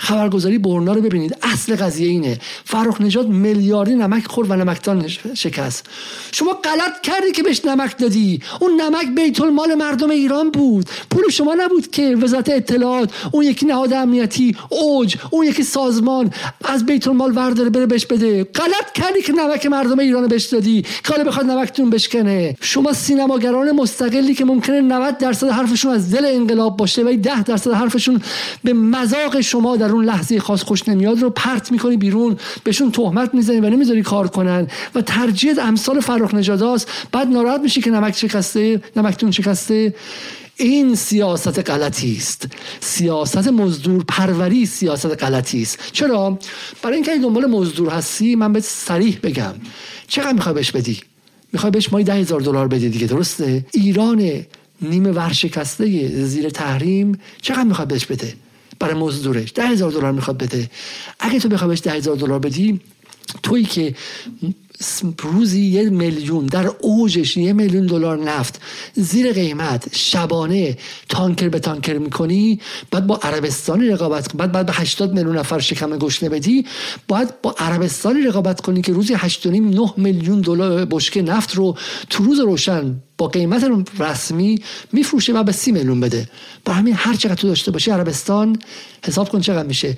خبرگزاری برنا رو ببینید. اصل قضیه اینه. فرخ نجات میلیاردی نمک خورد و نمکتان شکست. شما غلط کردی که بهش نمک دادی. اون نمک بیت المال مردم ایران بود. پول شما نبود که وزارت اطلاعات اون یکی نهاد امنیتی اوج اون یکی سازمان از بیت المال ورداره بره بهش بده. غلط کردی که نمک مردم ایران بهش دادی. که حالا بخواد نمکتون بشکنه. شما سینماگران مستقلی که ممکنه 90 درصد حرفشون از دل انقلاب باشه و 10 درصد حرفشون به مذاق شما در اون لحظه خاص خوش نمیاد رو پرت می‌کنی بیرون بهشون تهمت می‌زنی و نمی‌ذاری کار کنن و ترجیح امثال فرخ نژاداست بعد ناراحت میشی که نمک شکسته نمکتون شکسته. این سیاست غلطی است. سیاست مزدور پروری سیاست غلطی است. چرا؟ برای اینکه دنبال مزدور هستی من به صریح بگم. چقدر می‌خوای بهش بدی؟ می‌خوای بهش مایی ده هزار دلار بدی دیگه درسته؟ ایران نیمه ورشکسته زیر تحریم چقدر می‌خواد بهش بده؟ برای مزدورش. ده هزار دلار می‌خواد بده. اگه تو بخوای بهش ده هزار دلار بدی تویی که روزی یه میلیون در اوجش یه میلیون دلار نفت. زیر قیمت شبانه تانکر به تانکر می‌کنی بعد با عربستانی رقابت بعد بعد به 80 میلیون نفر شکم گشنه بدی باید با عربستانی رقابت کنی که روزی 8.5 9 میلیون دلار بشکه نفت رو تو روز روشن با قیمت رسمی میفروشه و به سی میلیون بده. با همین هر چقدر تو داشته باشی عربستان حساب کن چقدر میشه.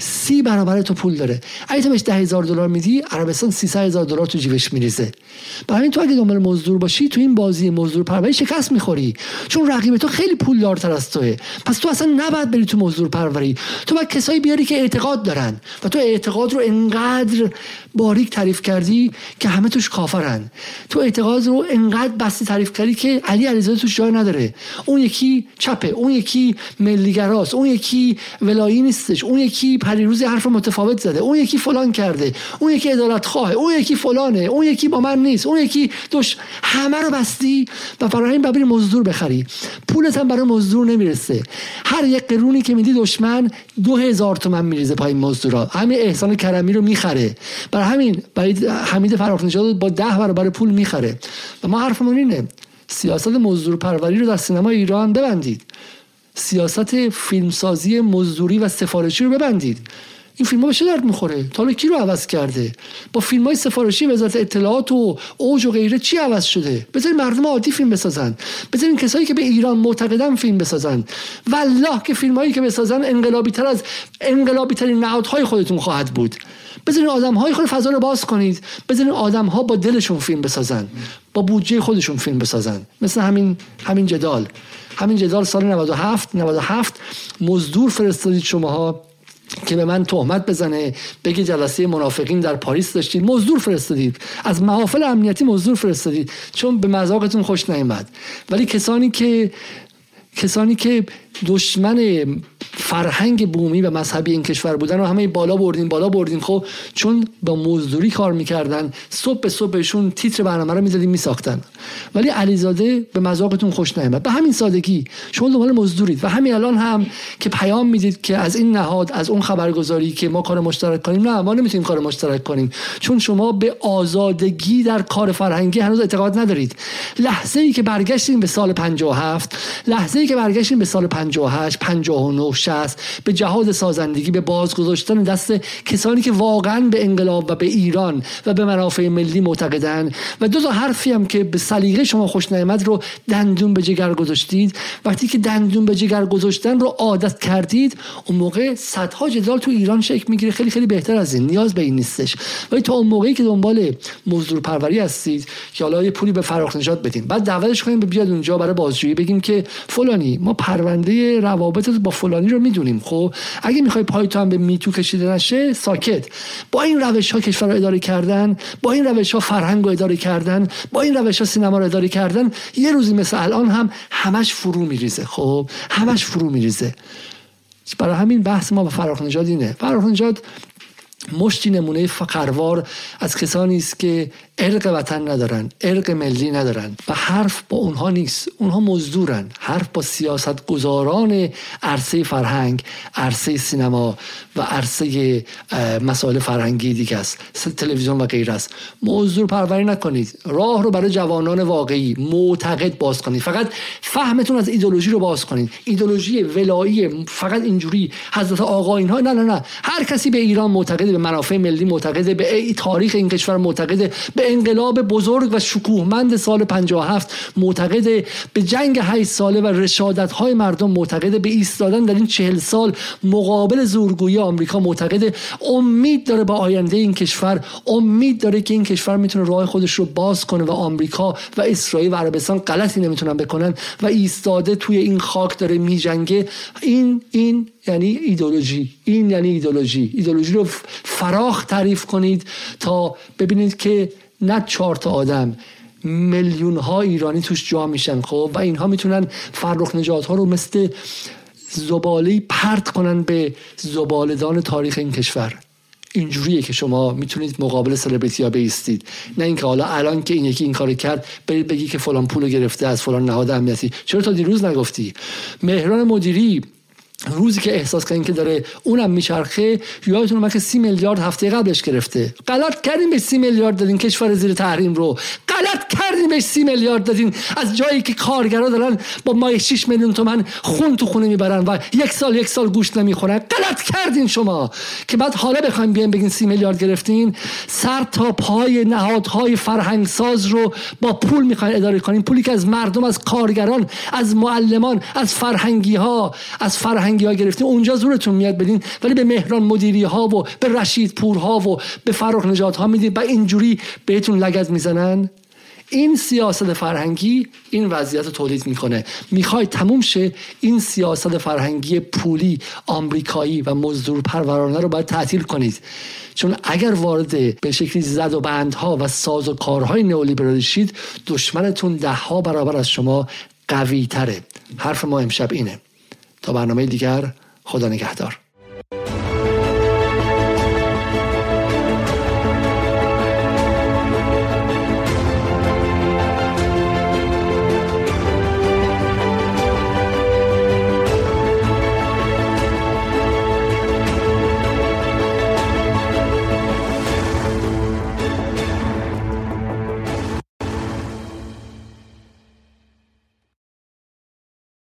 سی برابر تو پول داره. اگه تو بهش ده هزار دلار میدی عربستان سی هزار دلار تو جیبش میریزه. برای تو اگه دنبال مزدور باشی تو این بازی مزدور پروری شکست می‌خوری. چون رقیب تو خیلی پول دارتر از توه. پس تو اصلا نباید بری تو مزدور پروری. تو باید کسایی بیاری که اعتقاد دارن. و تو اعتقاد رو انقدر باریک تعریف کردی که همه توش کافرن. تو اعتقاد رو انقدر بسته تعریف کردی که علی علیزاده توش جای نداره. اون یکی چپه. اون یکی ملیگراست. اون یکی ولایی نیستش. اون یکی پریروزی حرف متفاوت زده. اون یکی فلان کرده. اون یکی عدالت خواه اون یکی فلانه. اون یکی با من نیست. اون یکی دوش همه رو بستی و برای این ببری مزدور بخری. پولت هم برای مزدور نمی‌رسه. هر یک قرونی که میدی دشمن دو هزار تومن میریزه پای مزدورا. همین احسان کرمی رو می‌خره. برای همین برای حمید نژاد با ده برابر پول می‌خره. و ما حرفمون اینه. سیاست مزدور پروری رو در سینما ایران ببندید. سیاست فیلمسازی مزدوری و سفارشی رو ببندید. این فیلم ها به چه درد می‌خوره؟ تا کی رو عوض کرده؟ با فیلم های سفارشی وزارت اطلاعات و اوج و غیره چی عوض شده؟ بذارین مردم عادی فیلم بسازن. بذارین کسایی که به ایران معتقدن فیلم بسازن. والله که فیلم هایی که بسازن انقلابی تر از انقلابی ترین نهادهای خودتون خواهد بود. بذارین آدم های خود فضا رو باز کنید. بذارین آدم ها با دلشون فیلم بسازن. با بودجه خودشون فیلم بسازن. مثل همین همین جدال. همین جدال سال 97 97 مزدور فرستادید شماها که به من تهمت بزنه بگه جلسه منافقین در پاریس داشتید. مزدور فرستادید. از محافل امنیتی مزدور فرستادید. چون به مذاقتون خوش نیامد ولی کسانی که کسانی که دشمن فرهنگ بومی و مذهبی این کشور بودن و همه بالا بردیم بالا بردیم. خب چون با مزدوری کار می‌کردن صبح به صبح بهشون تیتر برنامه رو می‌دادیم میساختن. ولی علیزاده به مذاقتون خوش نیامد به همین سادگی شما دنبال مزدورید و همین الان هم که پیام می‌دید که از این نهاد از اون خبرگزاری که ما کار مشترک کنیم نه ما نمی‌تونیم کار مشترک کنیم. چون شما به آزادگی در کار فرهنگی هنوز اعتقاد ندارید. لحظه ای که برگشتیم به سال 57 لحظه ای که برگشتیم به سال 58 59 60 به جهاد سازندگی به بازگذاشتن دست کسانی که واقعا به انقلاب و به ایران و به منافع ملی معتقدن و دو تا حرفی هم که به سلیقه شما خوش نیامد رو دندون به جگر گذاشتید. وقتی که دندون به جگر گذاشتن رو عادت کردید اون موقع صدها جدال تو ایران شکل می‌گیره. خیلی خیلی بهتر از این. نیاز به این نیستش. ولی تا اون موقعی که دنبال مزدور پروری هستید که حالا یه پولی به فراخ نجات بدیم بعد دعوتش کنیم به بیاد اونجا برای بازجویی. بگیم که فلانی ما پرونده مسئله روابط با فلانی رو می‌دونیم. خب اگه می‌خوای پای تو هم به میتو کشیده نشه ساکت. با این روش ها کشور رو اداره کردن با این روش ها فرهنگ رو اداره کردن با این روش ها سینما رو اداره کردن یه روزی مثل الان هم همش فرو میریزه. خب همش فرو میریزه. برای همین بحث ما با فراخ نجاد اینه. فراخ مشتی نمونه فقروار از کسانی است که ارق وطن ندارن ارق ملی ندارن و حرف با اونها نیست. اونها مزدورن. حرف با سیاست گذاران عرصه فرهنگ عرصه سینما و عرصه مسائل فرهنگی دیگه است. تلویزیون و غیر است. مزدور پروری نکنید. راه رو برای جوانان واقعی معتقد باز کنید. فقط فهمتون از ایدولوژی رو باز کنید. ایدولوژی ولایی فقط اینجوری حضرت آقا اینها. نه نه نه. هر کسی به ایران معتقد به منافع ملی معتقد به تاریخ این کشور معتقد به انقلاب بزرگ و شکوهمند سال 57 معتقد به جنگ 8 ساله و رشادت های مردم معتقد به ایستادن در این 40 سال مقابل زورگویی آمریکا معتقد امید داره با آینده این کشور امید داره که این کشور می‌تونه راه خودش رو باز کنه و آمریکا و اسرائیل و عربستان غلطی نمی‌تونن بکنن و ایستاده توی این خاک داره میجنگه. این این یعنی ایدولوژی این یعنی ایدولوژی ایدولوژی رو فراخ تعریف کنید تا ببینید که نه چهار تا آدم میلیون ها ایرانی توش جا میشن خب؟ و اینها می‌تونن فرخ نجات ها رو مثل زباله پرت کنن به زبالدان تاریخ این کشور. اینجوریه که شما می‌تونید مقابل سلبریتی ها بیستید. نه اینکه حالا الان که این یکی این کار کرد برید بگی که فلان پول گرفته از فلان نهاد امنیتی. چرا تا دیروز نگفتی؟ مهران مدیری روزی که احساس کردین که داره اونم میچرخه یادتون اومد که سی میلیارد هفته قبلش گرفته. غلط کردین به سی میلیارد دادین کشور زیر تحریم رو. غلط کردین به سی میلیارد دادین. از جایی که کارگرا دارن با مای 6 میلیون تومن خون تو خونه می‌برن و یک سال یک سال گوشت نمی‌خورن. غلط کردین شما! که بعد حالا بخوایم بیان بگین سی میلیارد گرفتین سر تا پای نهادهای فرهنگ ساز رو با پول می‌خواین اداره کنین. پولی که از مردم از کارگران از معلمان از فرهنگی ها از فرهنگ فرهنگی ها گرفتیم اونجا زورتون میاد بدین. ولی به مهران مدیری ها و به رشید پور ها و به فرخ نجات ها می‌دید و اینجوری بهتون لگد می‌زنن؟ این سیاست فرهنگی این وضعیت تولید می‌کنه. می‌خوای تموم شه این سیاست فرهنگی پولی آمریکایی و مزدور پرورانه رو باید تعطیل کنید. چون اگر وارد به شکلی زد و بندها و ساز و کارهای نئولیبرالی شید دشمنتون ده ها برابر از شما قوی تره حرف ما امشب اینه. تا برنامه دیگر خدا نگهدار.